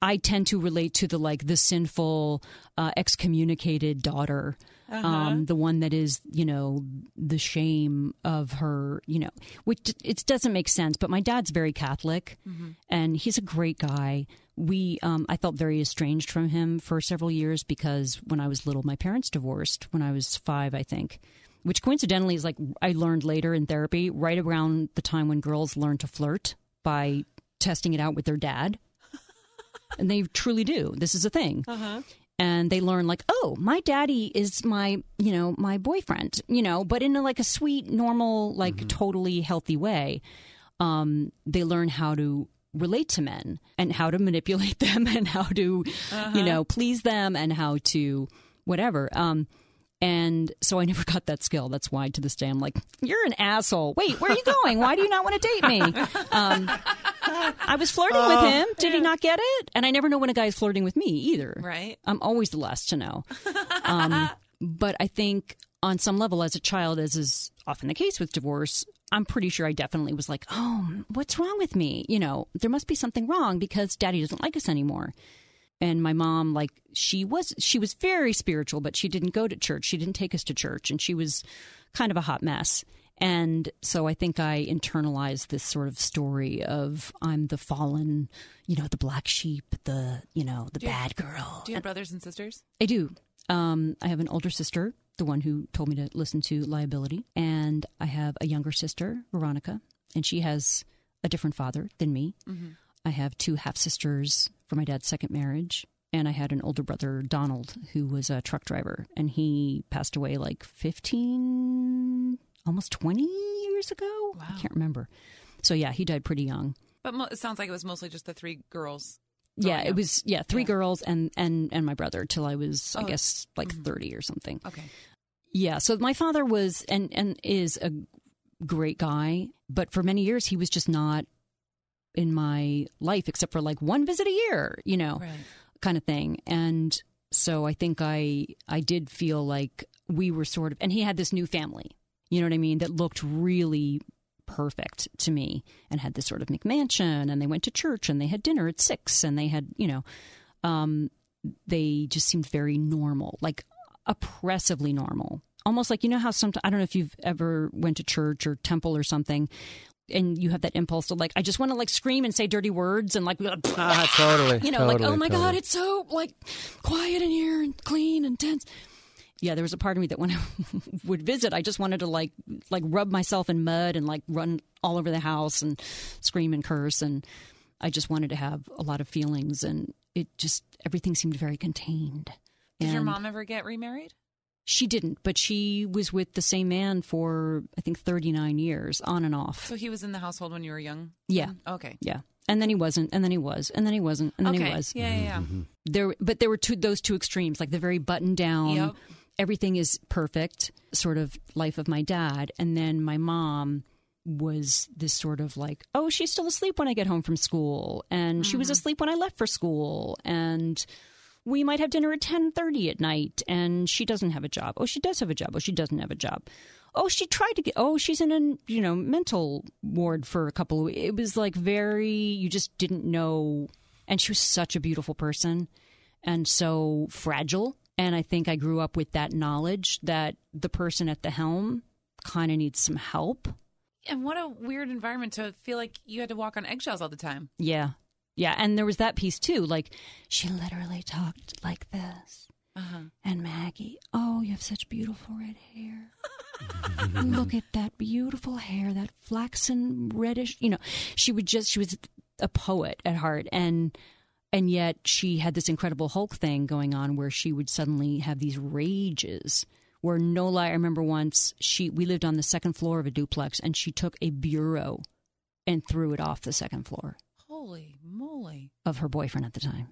I tend to relate to the like the sinful, uh, excommunicated daughter, um, the one that is, you know, the shame of her, you know, which it doesn't make sense. But my dad's very Catholic, and he's a great guy. We, um, I felt very estranged from him for several years because when I was little, my parents divorced when I was five, I think. Which coincidentally is like I learned later in therapy, right around the time when girls learn to flirt by testing it out with their dad and they truly do. This is a thing. And they learn like, oh, my daddy is my, you know, my boyfriend, you know, but in a, like a sweet, normal, like totally healthy way. Um, they learn how to relate to men and how to manipulate them and how to, you know, please them and how to whatever. Um, and so I never got that skill. That's why to this day I'm like, you're an asshole. Wait, where are you going? Why do you not want to date me? Um, I was flirting with him. Did he not get it? And I never know when a guy is flirting with me either. Right. I'm always the last to know. Um, but I think on some level, as a child, as is often the case with divorce, I'm pretty sure I definitely was like, oh, what's wrong with me? You know, there must be something wrong because daddy doesn't like us anymore. And my mom, like, she was she was very spiritual, but she didn't go to church. She didn't take us to church, and she was kind of a hot mess. And so I think I internalized this sort of story of I'm the fallen, you know, the black sheep, the you know, the you- bad girl. Do you have brothers and sisters? I do. Um, I have an older sister, the one who told me to listen to Liability, and I have a younger sister, Veronica, and she has a different father than me. I have two half sisters from my dad's second marriage, and I had an older brother, Donald, who was a truck driver, and he passed away like 15, almost 20 years ago. Wow. I can't remember. So, yeah, he died pretty young. But mo- it sounds like it was mostly just the three girls. Yeah, growing it was yeah, three Yeah. girls and and and my brother till I was I Oh, guess like mm-hmm. 30 or something. Okay. Yeah, so my father was and and is a great guy, but for many years he was just not in my life except for like one visit a year, you know, Right. kind of thing. And so I think I I did feel like we were sort of and he had this new family, you know what I mean, that looked really perfect to me and had this sort of McMansion and they went to church and they had dinner at 6 and they had, you know, um they just seemed very normal, like oppressively normal. Almost like you know how sometimes I don't know if you've ever went to church or temple or something and you have that impulse to like I just want to like scream and say dirty words and like Ah, totally. you know like oh my god it's so like quiet in here and clean and tense yeah there was a part of me that when i would visit i just wanted to like like rub myself in mud and like run all over the house and scream and curse and i just wanted to have a lot of feelings and it just everything seemed very contained Did your mom ever get remarried? She didn't, but she was with the same man for I think 39 years, on and off. So he was in the household when you were young. Yeah. Okay. Yeah. And then he wasn't, and then he was, and then he wasn't, and then okay. he was. Yeah, yeah, yeah. Mm-hmm. There, but there were two those two extremes, like the very buttoned down. Yep. Everything is perfect, sort of life of my dad, and then my mom was this sort of like, oh, she's still asleep when I get home from school, and she was mm-hmm. asleep when I left for school, and we might have dinner at ten thirty at night, and she doesn't have a job. Oh, she does have a job. Oh, she doesn't have a job. Oh, she tried to get. Oh, she's in a you know mental ward for a couple of. It was like very. You just didn't know, and she was such a beautiful person, and so fragile. And I think I grew up with that knowledge that the person at the helm kind of needs some help. And what a weird environment to feel like you had to walk on eggshells all the time. Yeah. Yeah. And there was that piece too. Like, she literally talked like this. Uh-huh. And Maggie, oh, you have such beautiful red hair. Look at that beautiful hair, that flaxen reddish. You know, she would just, she was a poet at heart. And, and yet she had this incredible Hulk thing going on where she would suddenly have these rages. Where no lie, I remember once she we lived on the second floor of a duplex, and she took a bureau and threw it off the second floor Holy moly. of her boyfriend at the time,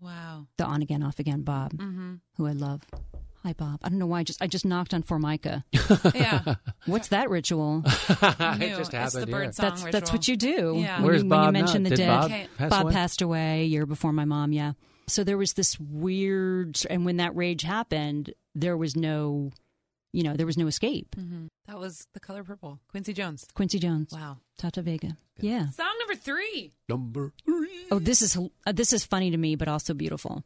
Wow. the on again off again Bob, Mm-hmm. who I love. Hi Bob. I don't know why I just I just knocked on Formica. Yeah. What's that ritual? I it knew. just it's the happened bird here. song that's ritual. that's what you do. Yeah. When, Where's you, when Bob you mention now? the Did dead. Bob Okay. pass Bob away? passed away a year before my mom, yeah. So there was this weird and when that rage happened, there was no you know, there was no escape. Mhm. That was The Color Purple. Quincy Jones. Quincy Jones, Wow. Tata Vega. Yeah. Song number three. Number three. Oh, this is uh, this is funny to me but also beautiful.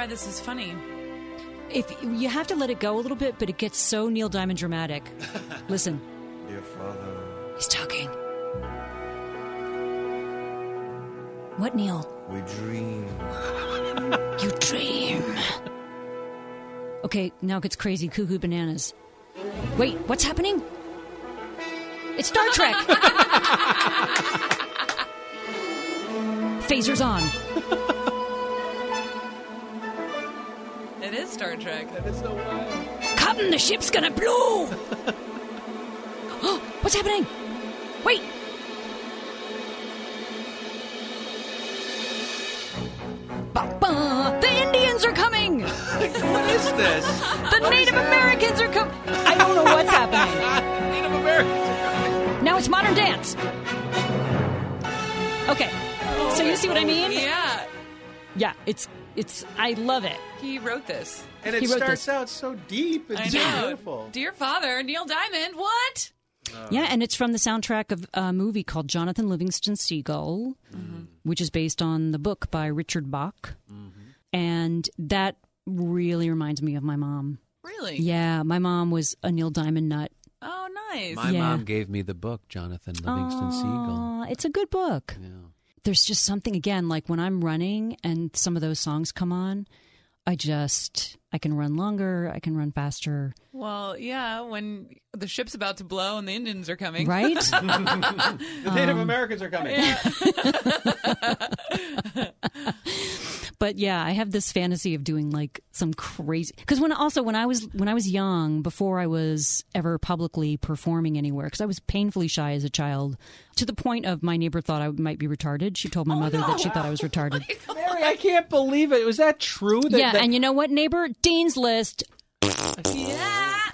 Why this is funny. If you have to let it go a little bit, but it gets so Neil Diamond dramatic. Listen, Dear Father, he's talking. What, Neil? we dream. You dream. Okay, now it gets crazy. Cuckoo bananas. Wait, what's happening? It's Star Trek. Phasers on. Is Star Trek. That is so wild. Come, the ship's gonna blow. Oh, what's happening? Wait. Ba-ba, The Indians are coming. What is this? The Native Americans are coming. I don't know what's happening. Native Americans. Now it's modern dance. Okay. So you see what I mean? Yeah. Yeah, it's it's I love it. He wrote this. And it starts this. out so deep and I so know. beautiful. Dear Father, Neil Diamond. What? Uh, yeah, and it's from the soundtrack of a movie called Jonathan Livingston Seagull, mm-hmm. which is based on the book by Richard Bach. Mm-hmm. And that really reminds me of my mom. Really? Yeah, my mom was a Neil Diamond nut. Oh, nice. My Yeah. mom gave me the book, Jonathan Livingston Seagull. It's a good book. Yeah. There's just something again like when I'm running and some of those songs come on, I just I can run longer, I can run faster, Well, yeah, when the ship's about to blow and the Indians are coming. right? The Native um, Americans are coming. But yeah, I have this fantasy of doing like some crazy because when also when I was when I was young, before I was ever publicly performing anywhere, because I was painfully shy as a child, to the point of my neighbor thought I might be retarded. She told my oh, mother that she thought I was retarded. Mary, I can't believe it. Was that true? That, yeah, that- and you know what, neighbor? Dean's list.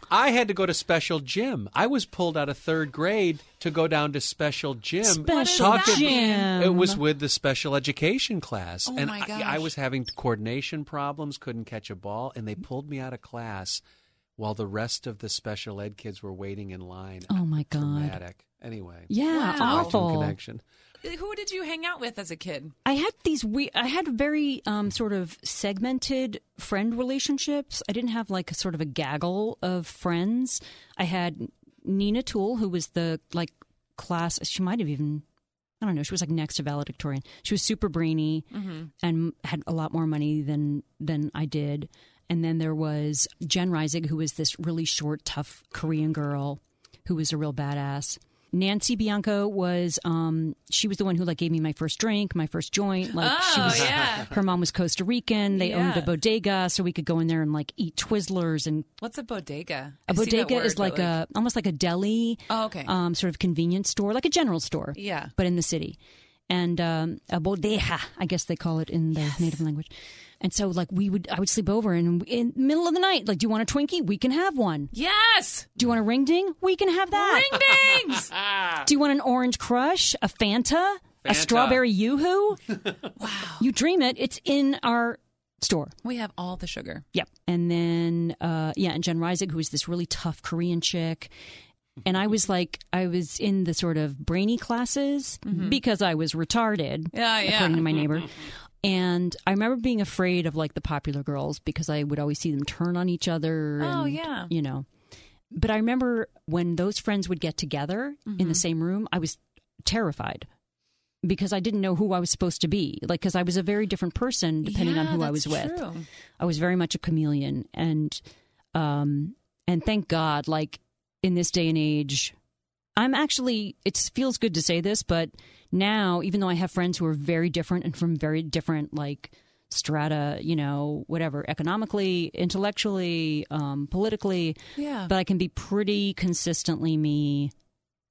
I had to go to special gym. I was pulled out of third grade to go down to special gym. Special gym. It was with the special education class, Oh and my I, gosh. I was having coordination problems, couldn't catch a ball, and they pulled me out of class while the rest of the special ed kids were waiting in line. Oh my god. Dramatic. Anyway, Yeah, Wow. awful. connection. Who did you hang out with as a kid? I had these we I had very um, sort of segmented friend relationships. I didn't have like a sort of a gaggle of friends. I had Nina Toole, who was the like class. She might have even I don't know. She was like next to valedictorian. She was super brainy and had a lot more money than than I did. And then there was Jen Reisig, who was this really short, tough Korean girl who was a real badass. Nancy Bianco was um she was the one who like gave me my first drink, my first joint. Like she Oh, was yeah. her mom was Costa Rican. They owned a bodega so we could go in there and like eat Twizzlers and What's a bodega? a I bodega word, is but, like, a almost like a deli Oh, okay. um sort of convenience store, like a general store. Yeah. But in the city. And um a bodega, I guess they call it in the native language. And so like we would I would sleep over and in the middle of the night, like, do you want a Twinkie? We can have one. yes. Do you want a ring ding? We can have that. Ring dings. Do you want an orange crush? A Fanta? A strawberry yoo-hoo? wow. You dream it. It's in our store. we have all the sugar. Yep. And then, uh, yeah, and Jen Reisig, who is this really tough Korean chick. And I was like, I was in the sort of brainy classes because I was retarded, Yeah, yeah. according to my neighbor. And I remember being afraid of like the popular girls because I would always see them turn on each other. Oh, and, yeah. You know. But I remember when those friends would get together in the same room, I was terrified because I didn't know who I was supposed to be. Like, because I was a very different person depending on who I was with. I was very much a chameleon, and um, and thank God, like in this day and age, I'm actually. It feels good to say this, but now, even though I have friends who are very different and from very different like strata, you know, whatever, economically, intellectually, um, politically, Yeah. but I can be pretty consistently me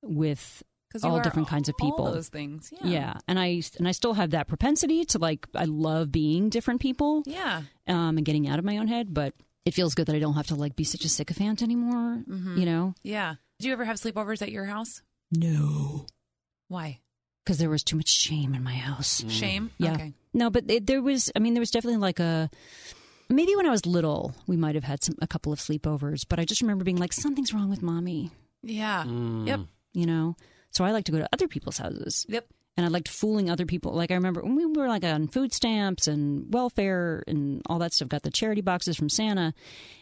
with all different kinds of all people. those things. Yeah. yeah. and I and I still have that propensity to like I love being different people Yeah. um, and getting out of my own head, but it feels good that I don't have to like be such a sycophant anymore. Mm-hmm. You know? Yeah. Did you ever have sleepovers at your house? No, Why? because there was too much shame in my house. Shame. Yeah. Okay. No, but it, there was. I mean, there was definitely like a. Maybe when I was little, we might have had some a couple of sleepovers, but I just remember being like, something's wrong with mommy. Yeah. Mm. Yep. You know. So I like to go to other people's houses. Yep. And I liked fooling other people. Like I remember when we were like on food stamps and welfare and all that stuff. Got the charity boxes from Santa,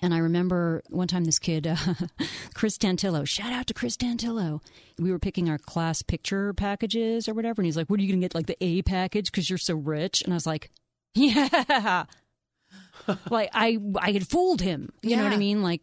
and I remember one time this kid, uh, Chris Tantillo. Shout out to Chris Tantillo. We were picking our class picture packages or whatever, and he's like, "What are you going to get? Like the A package because you're so rich?" And I was like, "Yeah." like I, I had fooled him. You know what I mean? Like,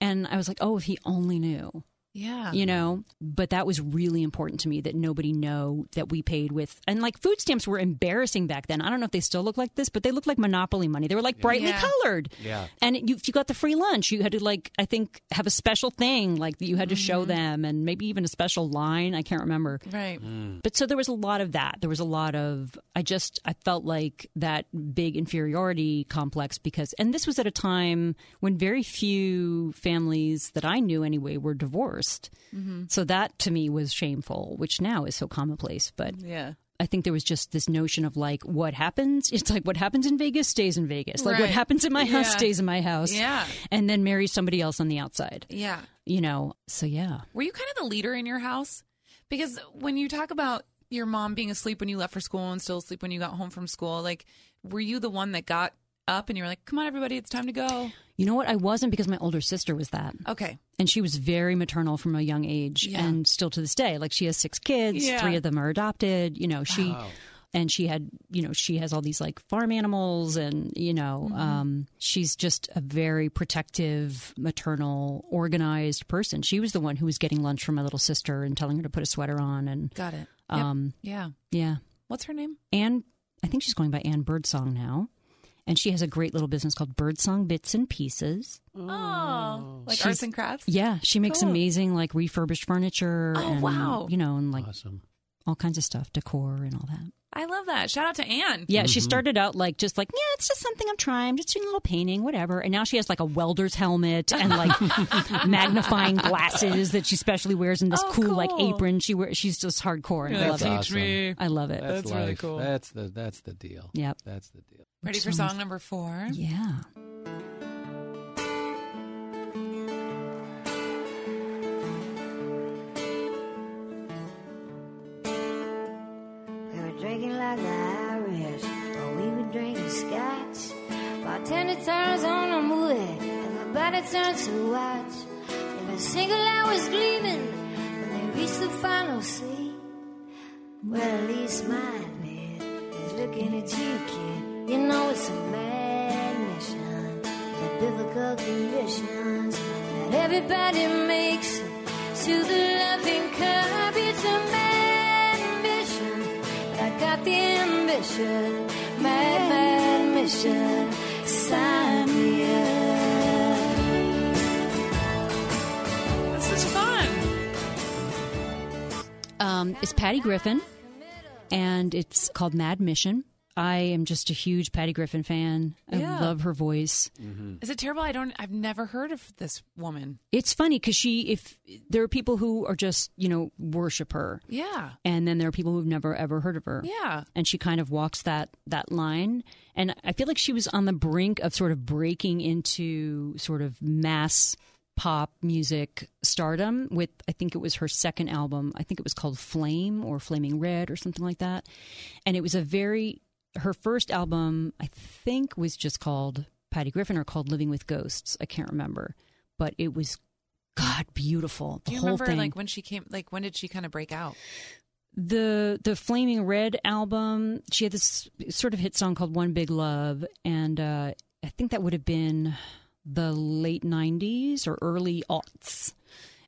and I was like, "Oh, if he only knew." Yeah. you know but that was really important to me that nobody know that we paid with and like food stamps were embarrassing back then i don't know if they still look like this but they looked like monopoly money they were like brightly Yeah. colored Yeah. and you, if you got the free lunch you had to like i think have a special thing like that you had to Mm-hmm. show them and maybe even a special line i can't remember Right. but so there was a lot of that. There was a lot of I just I felt like that big inferiority complex because and this was at a time when very few families that I knew anyway were divorced. Mm-hmm. So that to me was shameful, which now is so commonplace, but Yeah. I think there was just this notion of like what happens it's like what happens in Vegas stays in Vegas. Like what happens in my house Yeah. stays in my house. Yeah. And then marry somebody else on the outside. Yeah. You know. So yeah. Were you kind of the leader in your house? Because when you talk about your mom being asleep when you left for school and still asleep when you got home from school, like, were you the one that got up and you were like, come on, everybody, it's time to go? You know what? I wasn't because my older sister was that. Okay. and she was very maternal from a young age Yeah. and still to this day like she has six kids Yeah. three of them are adopted you know she Wow. and she had you know she has all these like farm animals and you know Mm-hmm. um, she's just a very protective maternal organized person she was the one who was getting lunch from my little sister and telling her to put a sweater on and Got it. Yep. um, yeah. yeah What's her name? Anne, I think she's going by Anne Birdsong now. And she has a great little business called Birdsong Bits and Pieces. Oh, like She's- arts and crafts. Yeah, she makes Cool. amazing like refurbished furniture. Oh, and, wow. You know, and like Awesome. all kinds of stuff, decor and all that. I love that. Shout out to Anne. Yeah, she mm-hmm. started out like just like, yeah, it's just something I'm trying. I'm just doing a little painting, whatever. And now she has like a welder's helmet and like magnifying glasses that she specially wears in this Oh, cool, like apron. She wears she's just hardcore and I love That's it. me. I love it. That's, That's really cool. That's the that's the deal. Yep. That's the deal. Ready for song number four? Yeah. My body turns to watch. Every single light was gleaming when they reached the final scene. Well, at least my admit is looking at you, kid. You know it's a mad mission, the biblical conditions that everybody makes to the loving cup. It's a mad mission, but I got the ambition, mad, mad mission. Sign me up. Um, it's Patty Griffin, and it's called Mad Mission. I am just a huge Patty Griffin fan. I Yeah. love her voice. Is it terrible? I don't. I've never heard of this woman. It's funny because she, if there are people who are just you know worship her, Yeah. and then there are people who've never ever heard of her. Yeah. and she kind of walks that that line and i feel like she was on the brink of sort of breaking into sort of mass pop music stardom with i think it was her second album. I think it was called flame or flaming red or something like that. And it was a very her first album i think was just called patty griffin or called living with ghosts. I can't remember. But it was god beautiful. The Do you whole remember thing. like when she came? Like when did she kind of break out? the the flaming red album she had this sort of hit song called one big love. And uh i think that would have been the late 90s or early aughts.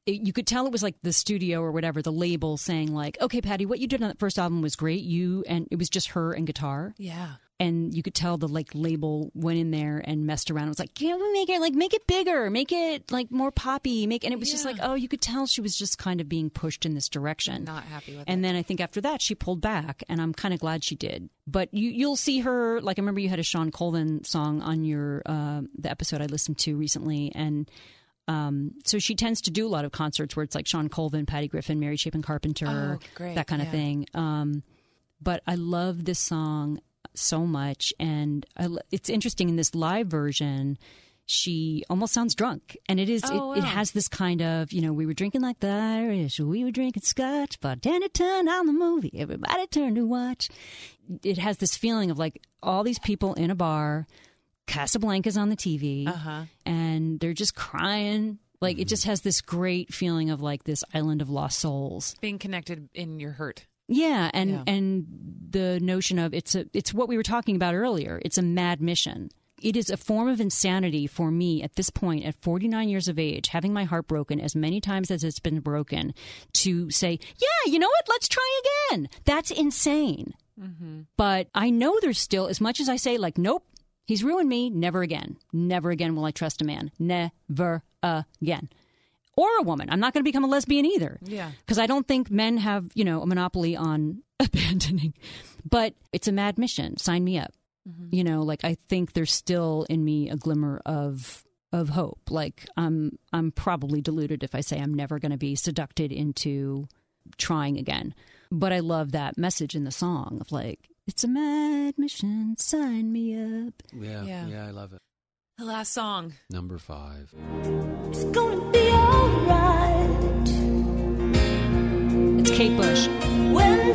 It, you could tell it was like the studio or whatever the label saying like okay patty what you did on that first album was great. You and it was just her and guitar. Yeah. And you could tell the like label went in there and messed around. It was like, can we make it like make it bigger, make it like more poppy, make and it was just like, oh, you could tell she was just kind of being pushed in this direction. Not happy with And it. then I think after that she pulled back, and I'm kind of glad she did. But you you'll see her like I remember you had a Shawn Colvin song on your uh, the episode I listened to recently, and um, so she tends to do a lot of concerts where it's like Shawn Colvin, Patty Griffin, Mary Chapin Carpenter, Oh, that kind of yeah. thing. Um, but I love this song so much, and I, it's interesting in this live version. She almost sounds drunk, and it is. Oh, it, it has this kind of you know we were drinking like the Irish, we were drinking scotch, bartender turned on the movie, everybody turned to watch. It has this feeling of like all these people in a bar, Casablanca's on the TV, Uh-huh. and they're just crying. Like it just has this great feeling of like this island of lost souls. Being connected in your hurt. Yeah, and Yeah. and the notion of it's a it's what we were talking about earlier. It's a mad mission. It is a form of insanity for me at this point, at 49 years of age, having my heart broken as many times as it's been broken, to say, yeah, you know what? Let's try again. That's insane. Mm-hmm. But I know there's still, as much as I say, like, nope, he's ruined me. Never again. Never again will I trust a man. Never again. Or a woman. I'm not going to become a lesbian either Yeah. because I don't think men have, you know, a monopoly on abandoning. But it's a mad mission. Sign me up. Mm-hmm. You know, like I think there's still in me a glimmer of of hope. Like I'm I'm probably deluded if I say I'm never going to be seducted into trying again. But I love that message in the song of like it's a mad mission. Sign me up. Yeah, Yeah. yeah, I love it. The last song. Number five. It's gonna be alright It's Kate Bush. when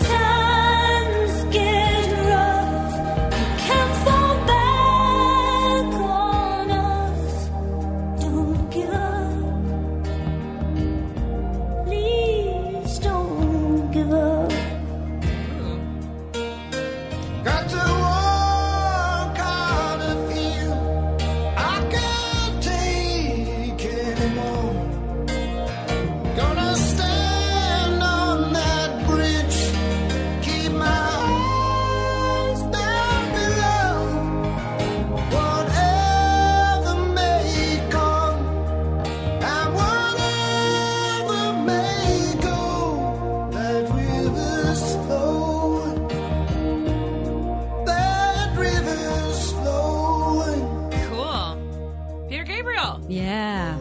Yeah.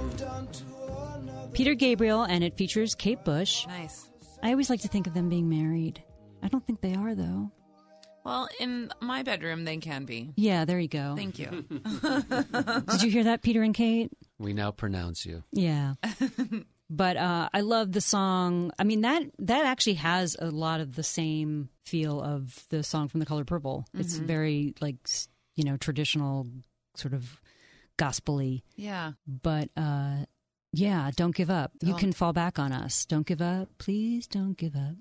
Peter Gabriel, and it features Kate Bush. Nice. I always like to think of them being married. I don't think they are, though. Well, in my bedroom, they can be. Yeah, there you go. Thank you. Did you hear that, Peter and Kate? We now pronounce you. Yeah. but uh, I love the song. I mean that that actually has a lot of the same feel of the song from The Color Purple. It's very like you know traditional, sort of gospely. yeah. But uh, yeah, don't give up. You Don't. can fall back on us. Don't give up, please. Don't give up.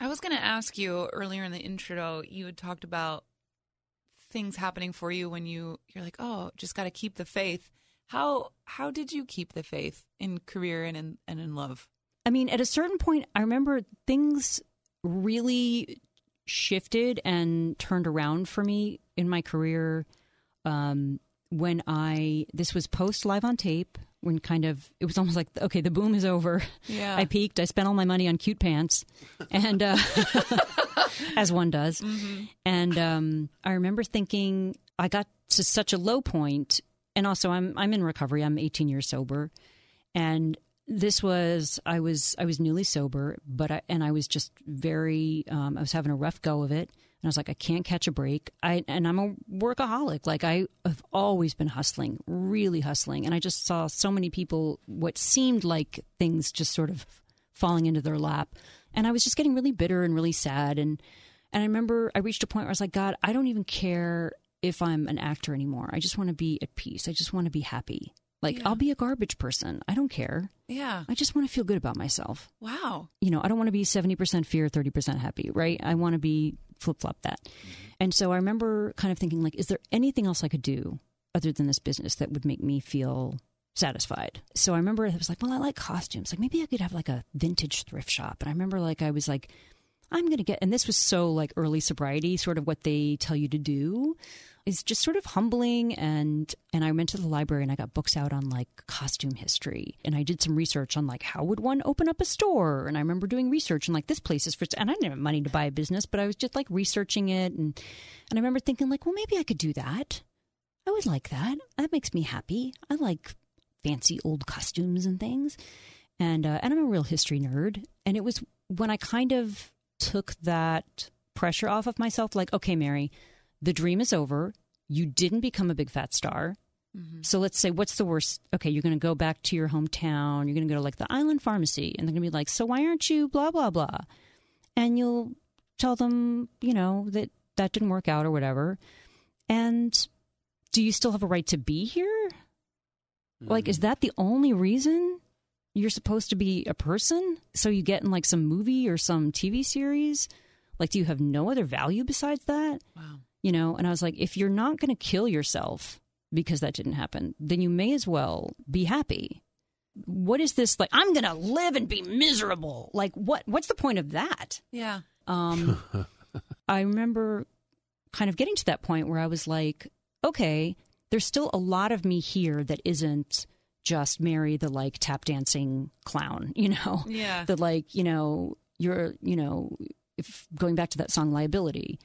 I was going to ask you earlier in the intro, you had talked about things happening for you when you you're like, "Oh, just got to keep the faith." How how did you keep the faith in career and in and in love? I mean, at a certain point, I remember things really shifted and turned around for me in my career um, when I this was post live on tape when kind of it was almost like okay the boom is over. Yeah. I peaked. I spent all my money on cute pants. And uh, as one does. And um, I remember thinking I got to such a low point and also I'm I'm in recovery. I'm 18 years sober. And this was I was I was newly sober, but I and I was just very um, I was having a rough go of it, and I was like I can't catch a break. I and I'm a workaholic. Like I have always been hustling, really hustling, and I just saw so many people what seemed like things just sort of falling into their lap, and I was just getting really bitter and really sad and and I remember I reached a point where I was like God, I don't even care if I'm an actor anymore. I just want to be at peace. I just want to be happy. Like Yeah. I'll be a garbage person. I don't care. Yeah. I just want to feel good about myself. Wow. You know, I don't want to be 70% fear, 30% happy, right? I want to be flip flop that. Mm-hmm. And so I remember kind of thinking, like, is there anything else I could do other than this business that would make me feel satisfied? So I remember I was like, well, I like costumes. Like, maybe I could have like a vintage thrift shop. And I remember like, I was like, I'm going to get, and this was so like early sobriety, sort of what they tell you to do is just sort of humbling and and I went to the library and I got books out on like costume history and I did some research on like how would one open up a store? And I remember doing research and like this place is for and I didn't have money to buy a business but I was just like researching it and and I remember thinking like well maybe I could do that. I would like that. That makes me happy. I like fancy old costumes and things. And uh, and I'm a real history nerd. And it was when I kind of took that pressure off of myself like okay Mary the dream is over. You didn't become a big fat star. Mm-hmm. So let's say, what's the worst? Okay, you're going to go back to your hometown. You're going to go to like the Island Pharmacy, and they're going to be like, "So why aren't you blah blah blah?" And you'll tell them, you know, that that didn't work out or whatever. And do you still have a right to be here? Like, is mm-hmm. that the only reason you're supposed to be a person? So you get in like some movie or some TV series? Like, do you have no other value besides that? Wow. You know and i was like if you're not going to kill yourself because that didn't happen then you may as well be happy what is this like i'm going to live and be miserable like what what's the point of that Yeah. um i remember kind of getting to that point where i was like okay there's still a lot of me here that isn't just mary the like tap dancing clown you know Yeah. that like you know you're you know if going back to that song liability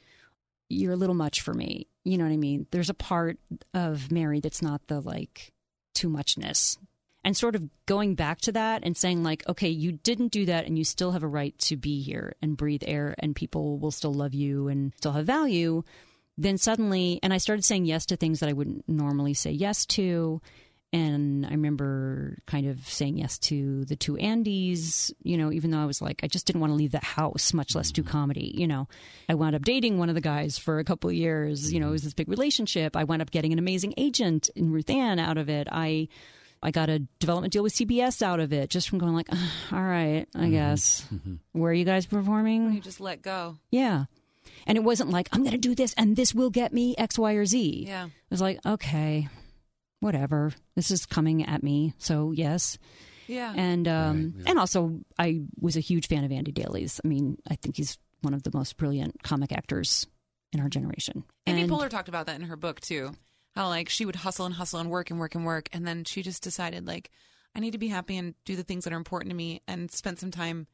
you're a little much for me. You know what i mean? There's a part of mary that's not the like too muchness. And sort of going back to that and saying like okay you didn't do that and you still have a right to be here and breathe air and people will still love you and still have value. Then suddenly and i started saying yes to things that i wouldn't normally say yes to and I remember kind of saying yes to the two Andys, you know, even though I was like, I just didn't want to leave the house, much less do mm-hmm. comedy, you know. I wound up dating one of the guys for a couple of years, you know, it mm-hmm. was this big relationship. I wound up getting an amazing agent in Ruth Ann out of it. I I got a development deal with CBS out of it just from going like, "Ah, all right, I mm-hmm. guess. Where are you guys performing? You just let go. Yeah. And it wasn't like, I'm going to do this and this will get me X, Y, or Z. Yeah. It was like, okay, whatever. This is coming at me. So, yes. Yeah. And um, Right, yeah. and also, I was a huge fan of Andy Daly's. I mean, I think he's one of the most brilliant comic actors in our generation. Amy And- Poehler talked about that in her book too. How like she would hustle and hustle and work and work and work, and then she just decided like I need to be happy and do the things that are important to me, and spent some time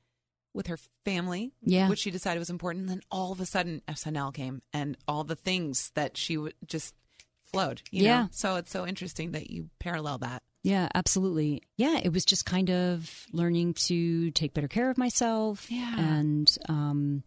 with her family, Yeah. which she decided was important. And then all of a sudden, SNL came, and all the things that she would just Yeah. Know? So it's so interesting that you parallel that. Yeah, absolutely. Yeah, it was just kind of learning to take better care of myself Yeah. and um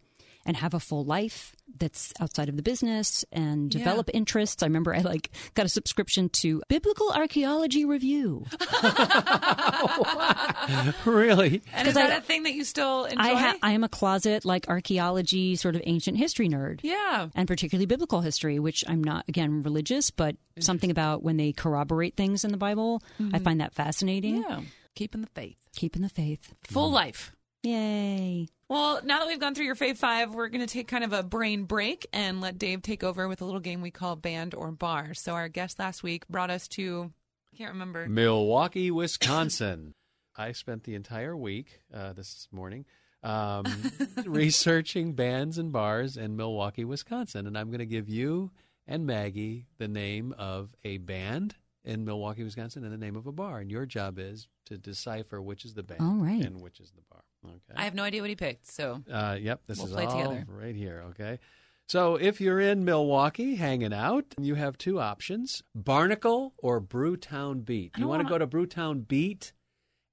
and have a full life that's outside of the business and Yeah. develop interests. I remember I like got a subscription to Biblical Archaeology Review. really? And is 'Cause that I- a thing that you still enjoy? I ha- I am a closet like archaeology sort of ancient history nerd. yeah. And particularly biblical history, which I'm not again religious, but something about when they corroborate things in the Bible, I mm-hmm. find that fascinating. Yeah. Keeping the faith. Keeping the faith. Full life. Yay. Well, now that we've gone through your Fave Five, we're going to take kind of a brain break and let Dave take over with a little game we call Band or Bar. So, our guest last week brought us to, I can't remember. Milwaukee, Wisconsin. I spent the entire week uh, this morning um, researching bands and bars in Milwaukee, Wisconsin. And I'm going to give you and Maggie the name of a band in Milwaukee, Wisconsin, and the name of a bar. And your job is to decipher which is the band All right. and which is the bar. Okay. I have no idea what he picked. So, Uh, yep, this We'll is play all together. right here. Okay, so if you're in Milwaukee hanging out, you have two options: Barnacle or Brewtown Beat. Do you want to wanna- go to Brewtown Beat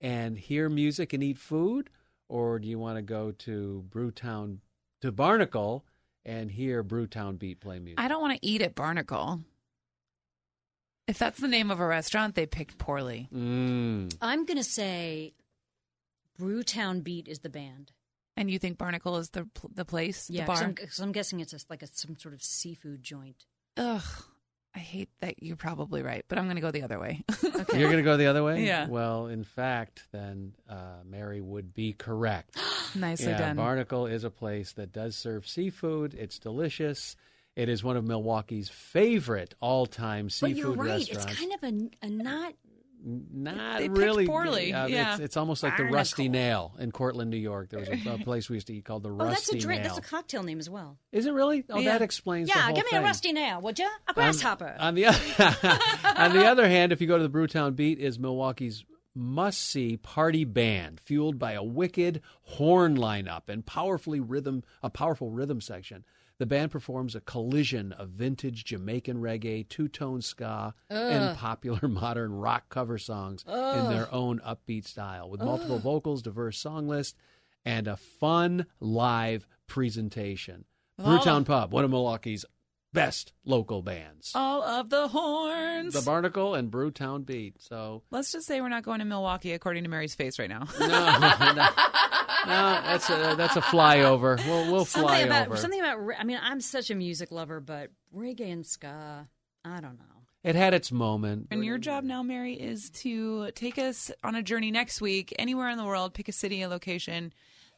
and hear music and eat food, or do you want to go to Brewtown to Barnacle and hear Brewtown Beat play music? I don't want to eat at Barnacle. If that's the name of a restaurant, they picked poorly. Mm. I'm going to say Brewtown Beat is the band. And you think Barnacle is the the place, Yeah, the bar? because I'm, 'cause I'm guessing it's a, like a, some sort of seafood joint. Ugh, I hate that. You're probably right, but I'm going to go the other way. Okay. You're going to go the other way? Yeah. Well, in fact, then uh, Mary would be correct. Nicely yeah, done. Barnacle is a place that does serve seafood. It's delicious. It is one of Milwaukee's favorite all-time seafood But you're right. restaurants. It's kind of a, a not. Not They really poorly, uh, yeah. it's, it's almost like the Rusty Nail in Cortland, New York. There was a, a place we used to eat called the Rusty. Oh, Rusty that's a drink. Nail. That's a cocktail name as well. Is it really? Oh, Yeah. that explains. the Yeah, give me thing. a rusty nail, would you? A grasshopper. On, the on the other hand, if you go to the Brewtown Beat, is Milwaukee's must-see party band, fueled by a wicked horn lineup and powerfully rhythm a powerful rhythm section. The band performs a collision of vintage Jamaican reggae, two-tone ska, and popular modern rock cover songs in their own upbeat style, with multiple vocals, diverse song list, and a fun live presentation. Brewtown Pub, one of Milwaukee's best local bands. All of the horns. The Barnacle and Brewtown Beat. So Let's just say we're not going to Milwaukee, according to Mary's face right now. no, no, no, that's a that's a flyover. We'll we'll fly something about over. something about. I mean, I'm such a music lover, but reggae and ska. I don't know. It had its moment. And your job now, Mary, is to take us on a journey next week, anywhere in the world. Pick a city, a location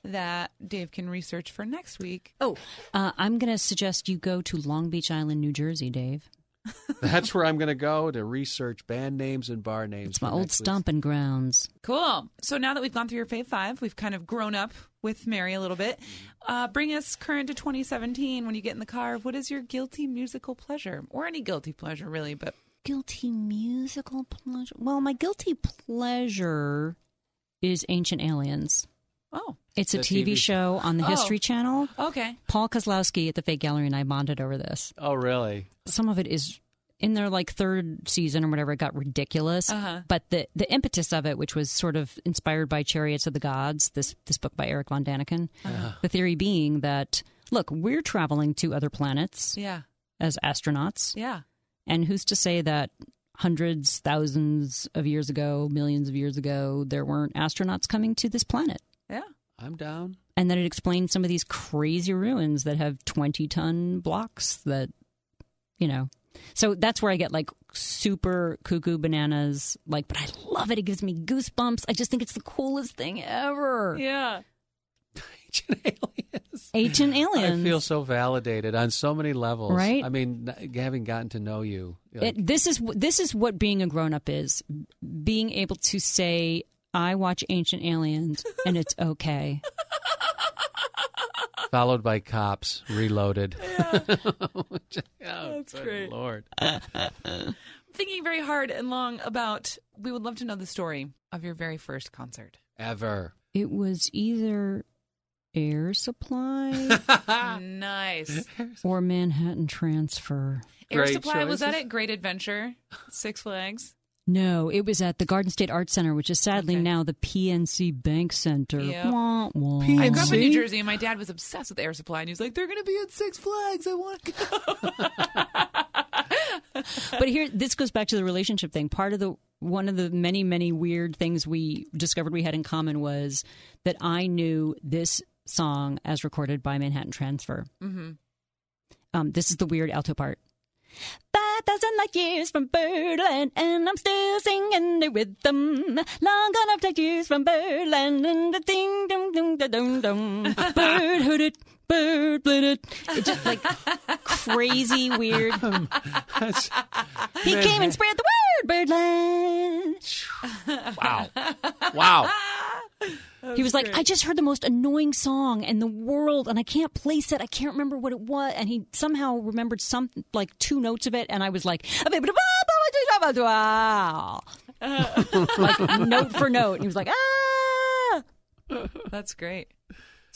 that Dave can research for next week. Oh, uh, I'm going to suggest you go to Long Beach Island, New Jersey, Dave. That's where I'm going to go to research band names and bar names. It's my old next week's- stomping grounds. Cool. So now that we've gone through your Fave Five, we've kind of grown up with Mary a little bit. Uh, bring us current to 2017 when you get in the car. What is your guilty musical pleasure? Or any guilty pleasure, really, but Guilty musical pleasure. Well, my guilty pleasure is Ancient Aliens. Oh, It's a TV, TV show on the Oh. History Channel. okay. Paul Kozlowski at the Fake Gallery and I bonded over this. Oh, really? Some of it is in their like third season or whatever. It got ridiculous, Uh-huh. but the the impetus of it, which was sort of inspired by Chariots of the Gods, this this book by Eric von Daniken. The theory being that look, we're traveling to other planets Yeah. as astronauts, Yeah. and who's to say that hundreds, thousands of years ago, millions of years ago, there weren't astronauts coming to this planet? Yeah. I'm down. and then it explains some of these crazy ruins that have 20 ton blocks that you know so that's where i get like super cuckoo bananas like but i love it it gives me goosebumps i just think it's the coolest thing ever Yeah. Ancient aliens. ancient aliens I feel so validated on so many levels. Right? I mean, having gotten to know you, like, it, this is this is what being a grown up is being able to say i watch ancient aliens and it's okay followed by cops, reloaded. Oh, That's good great. Lord. Thinking very hard and long about, we would love to know the story of your very first concert. Ever. it was either Air Supply nice. or Manhattan Transfer. Air Great Supply was that choices. at Great Adventure, Six Flags. No, it was at the Garden State Arts Center, which is sadly Okay. now the PNC Bank Center. Yeah. Wah, wah. I grew up in New Jersey, and my dad was obsessed with Air Supply, and he was like, "They're going to be at Six Flags. I want to go." but here this goes back to the relationship thing part of the one of the many many weird things we discovered we had in common was that i knew this song as recorded by manhattan transfer mm-hmm. um, this is the weird alto part Five thousand light years from Birdland, and I'm still singing the rhythm. Long enough to years from Birdland, and the ding dong dong da dong dong. Bird heard it, bird played it. It's just like crazy weird. That's- He came and spread the word, Birdland. wow. Wow. He was like, I just heard the most annoying song in the world, and I can't place it. I can't remember what it was. And he somehow remembered some like two notes of it, and I was like, like note for note. And he was like, ah. That's great.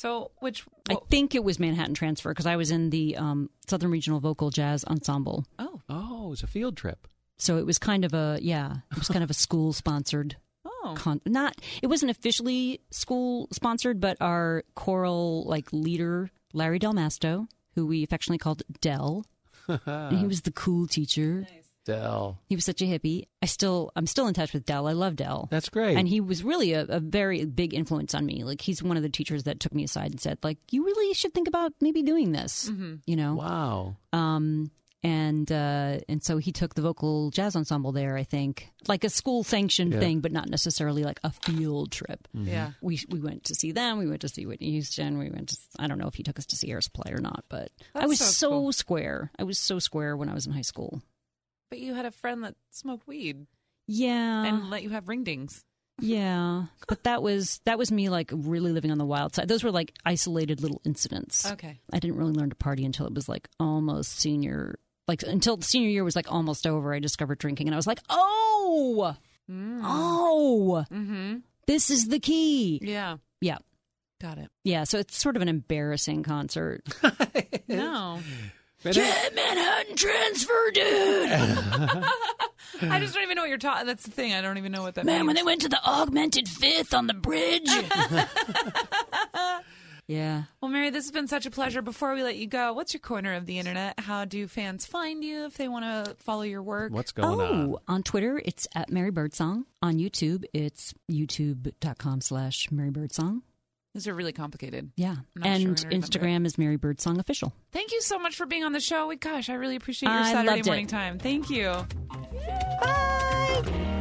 So, which? I think it was Manhattan Transfer because I was in the um, Southern Regional Vocal Jazz Ensemble. oh, Oh, it was a field trip. So it was kind of a yeah, it was kind of a school sponsored. oh, Con- not it wasn't officially school sponsored, but our choral like leader Larry Del Masto, who we affectionately called Del, and he was the cool teacher. Dell. He was such a hippie. I still I'm still in touch with Dell. I love Dell. That's great. And he was really a, a very big influence on me. Like he's one of the teachers that took me aside and said, like, you really should think about maybe doing this. You know, wow. um, and uh, and so he took the vocal jazz ensemble there. I think like a school sanctioned Yeah. thing, but not necessarily like a field trip. yeah. We we went to see them. We went to see Whitney Houston. We went to I don't know if he took us to see Air Supply or not, but I was so so, cool. square. I was so square when I was in high school. But you had a friend that smoked weed Yeah, and let you have ring dings. yeah, but that was that was me like really living on the wild side. Those were like isolated little incidents. Okay. I didn't really learn to party until it was like almost senior, like until senior year was like almost over. I discovered drinking, and I was like, oh, oh, Mm-hmm. this is the key. Yeah. Yeah, Got it. yeah. So it's sort of an embarrassing concert. No. Manhattan Transfer, dude. I just don't even know what you're talking. That's the thing. I don't even know what that Man, means. when they went to the augmented fifth on the bridge. yeah. Well, Mary, this has been such a pleasure. Before we let you go, what's your corner of the internet? How do fans find you if they want to follow your work? What's going oh, on? Oh, on Twitter, it's at Mary Birdsong. On YouTube, it's youtube.com slash Mary Birdsong. These are really complicated. Yeah. And sure I'm gonna remember Instagram is Mary Birdsong Official. Thank you so much for being on the show. We, gosh, I really appreciate your I Saturday morning it. time. Thank you. Bye.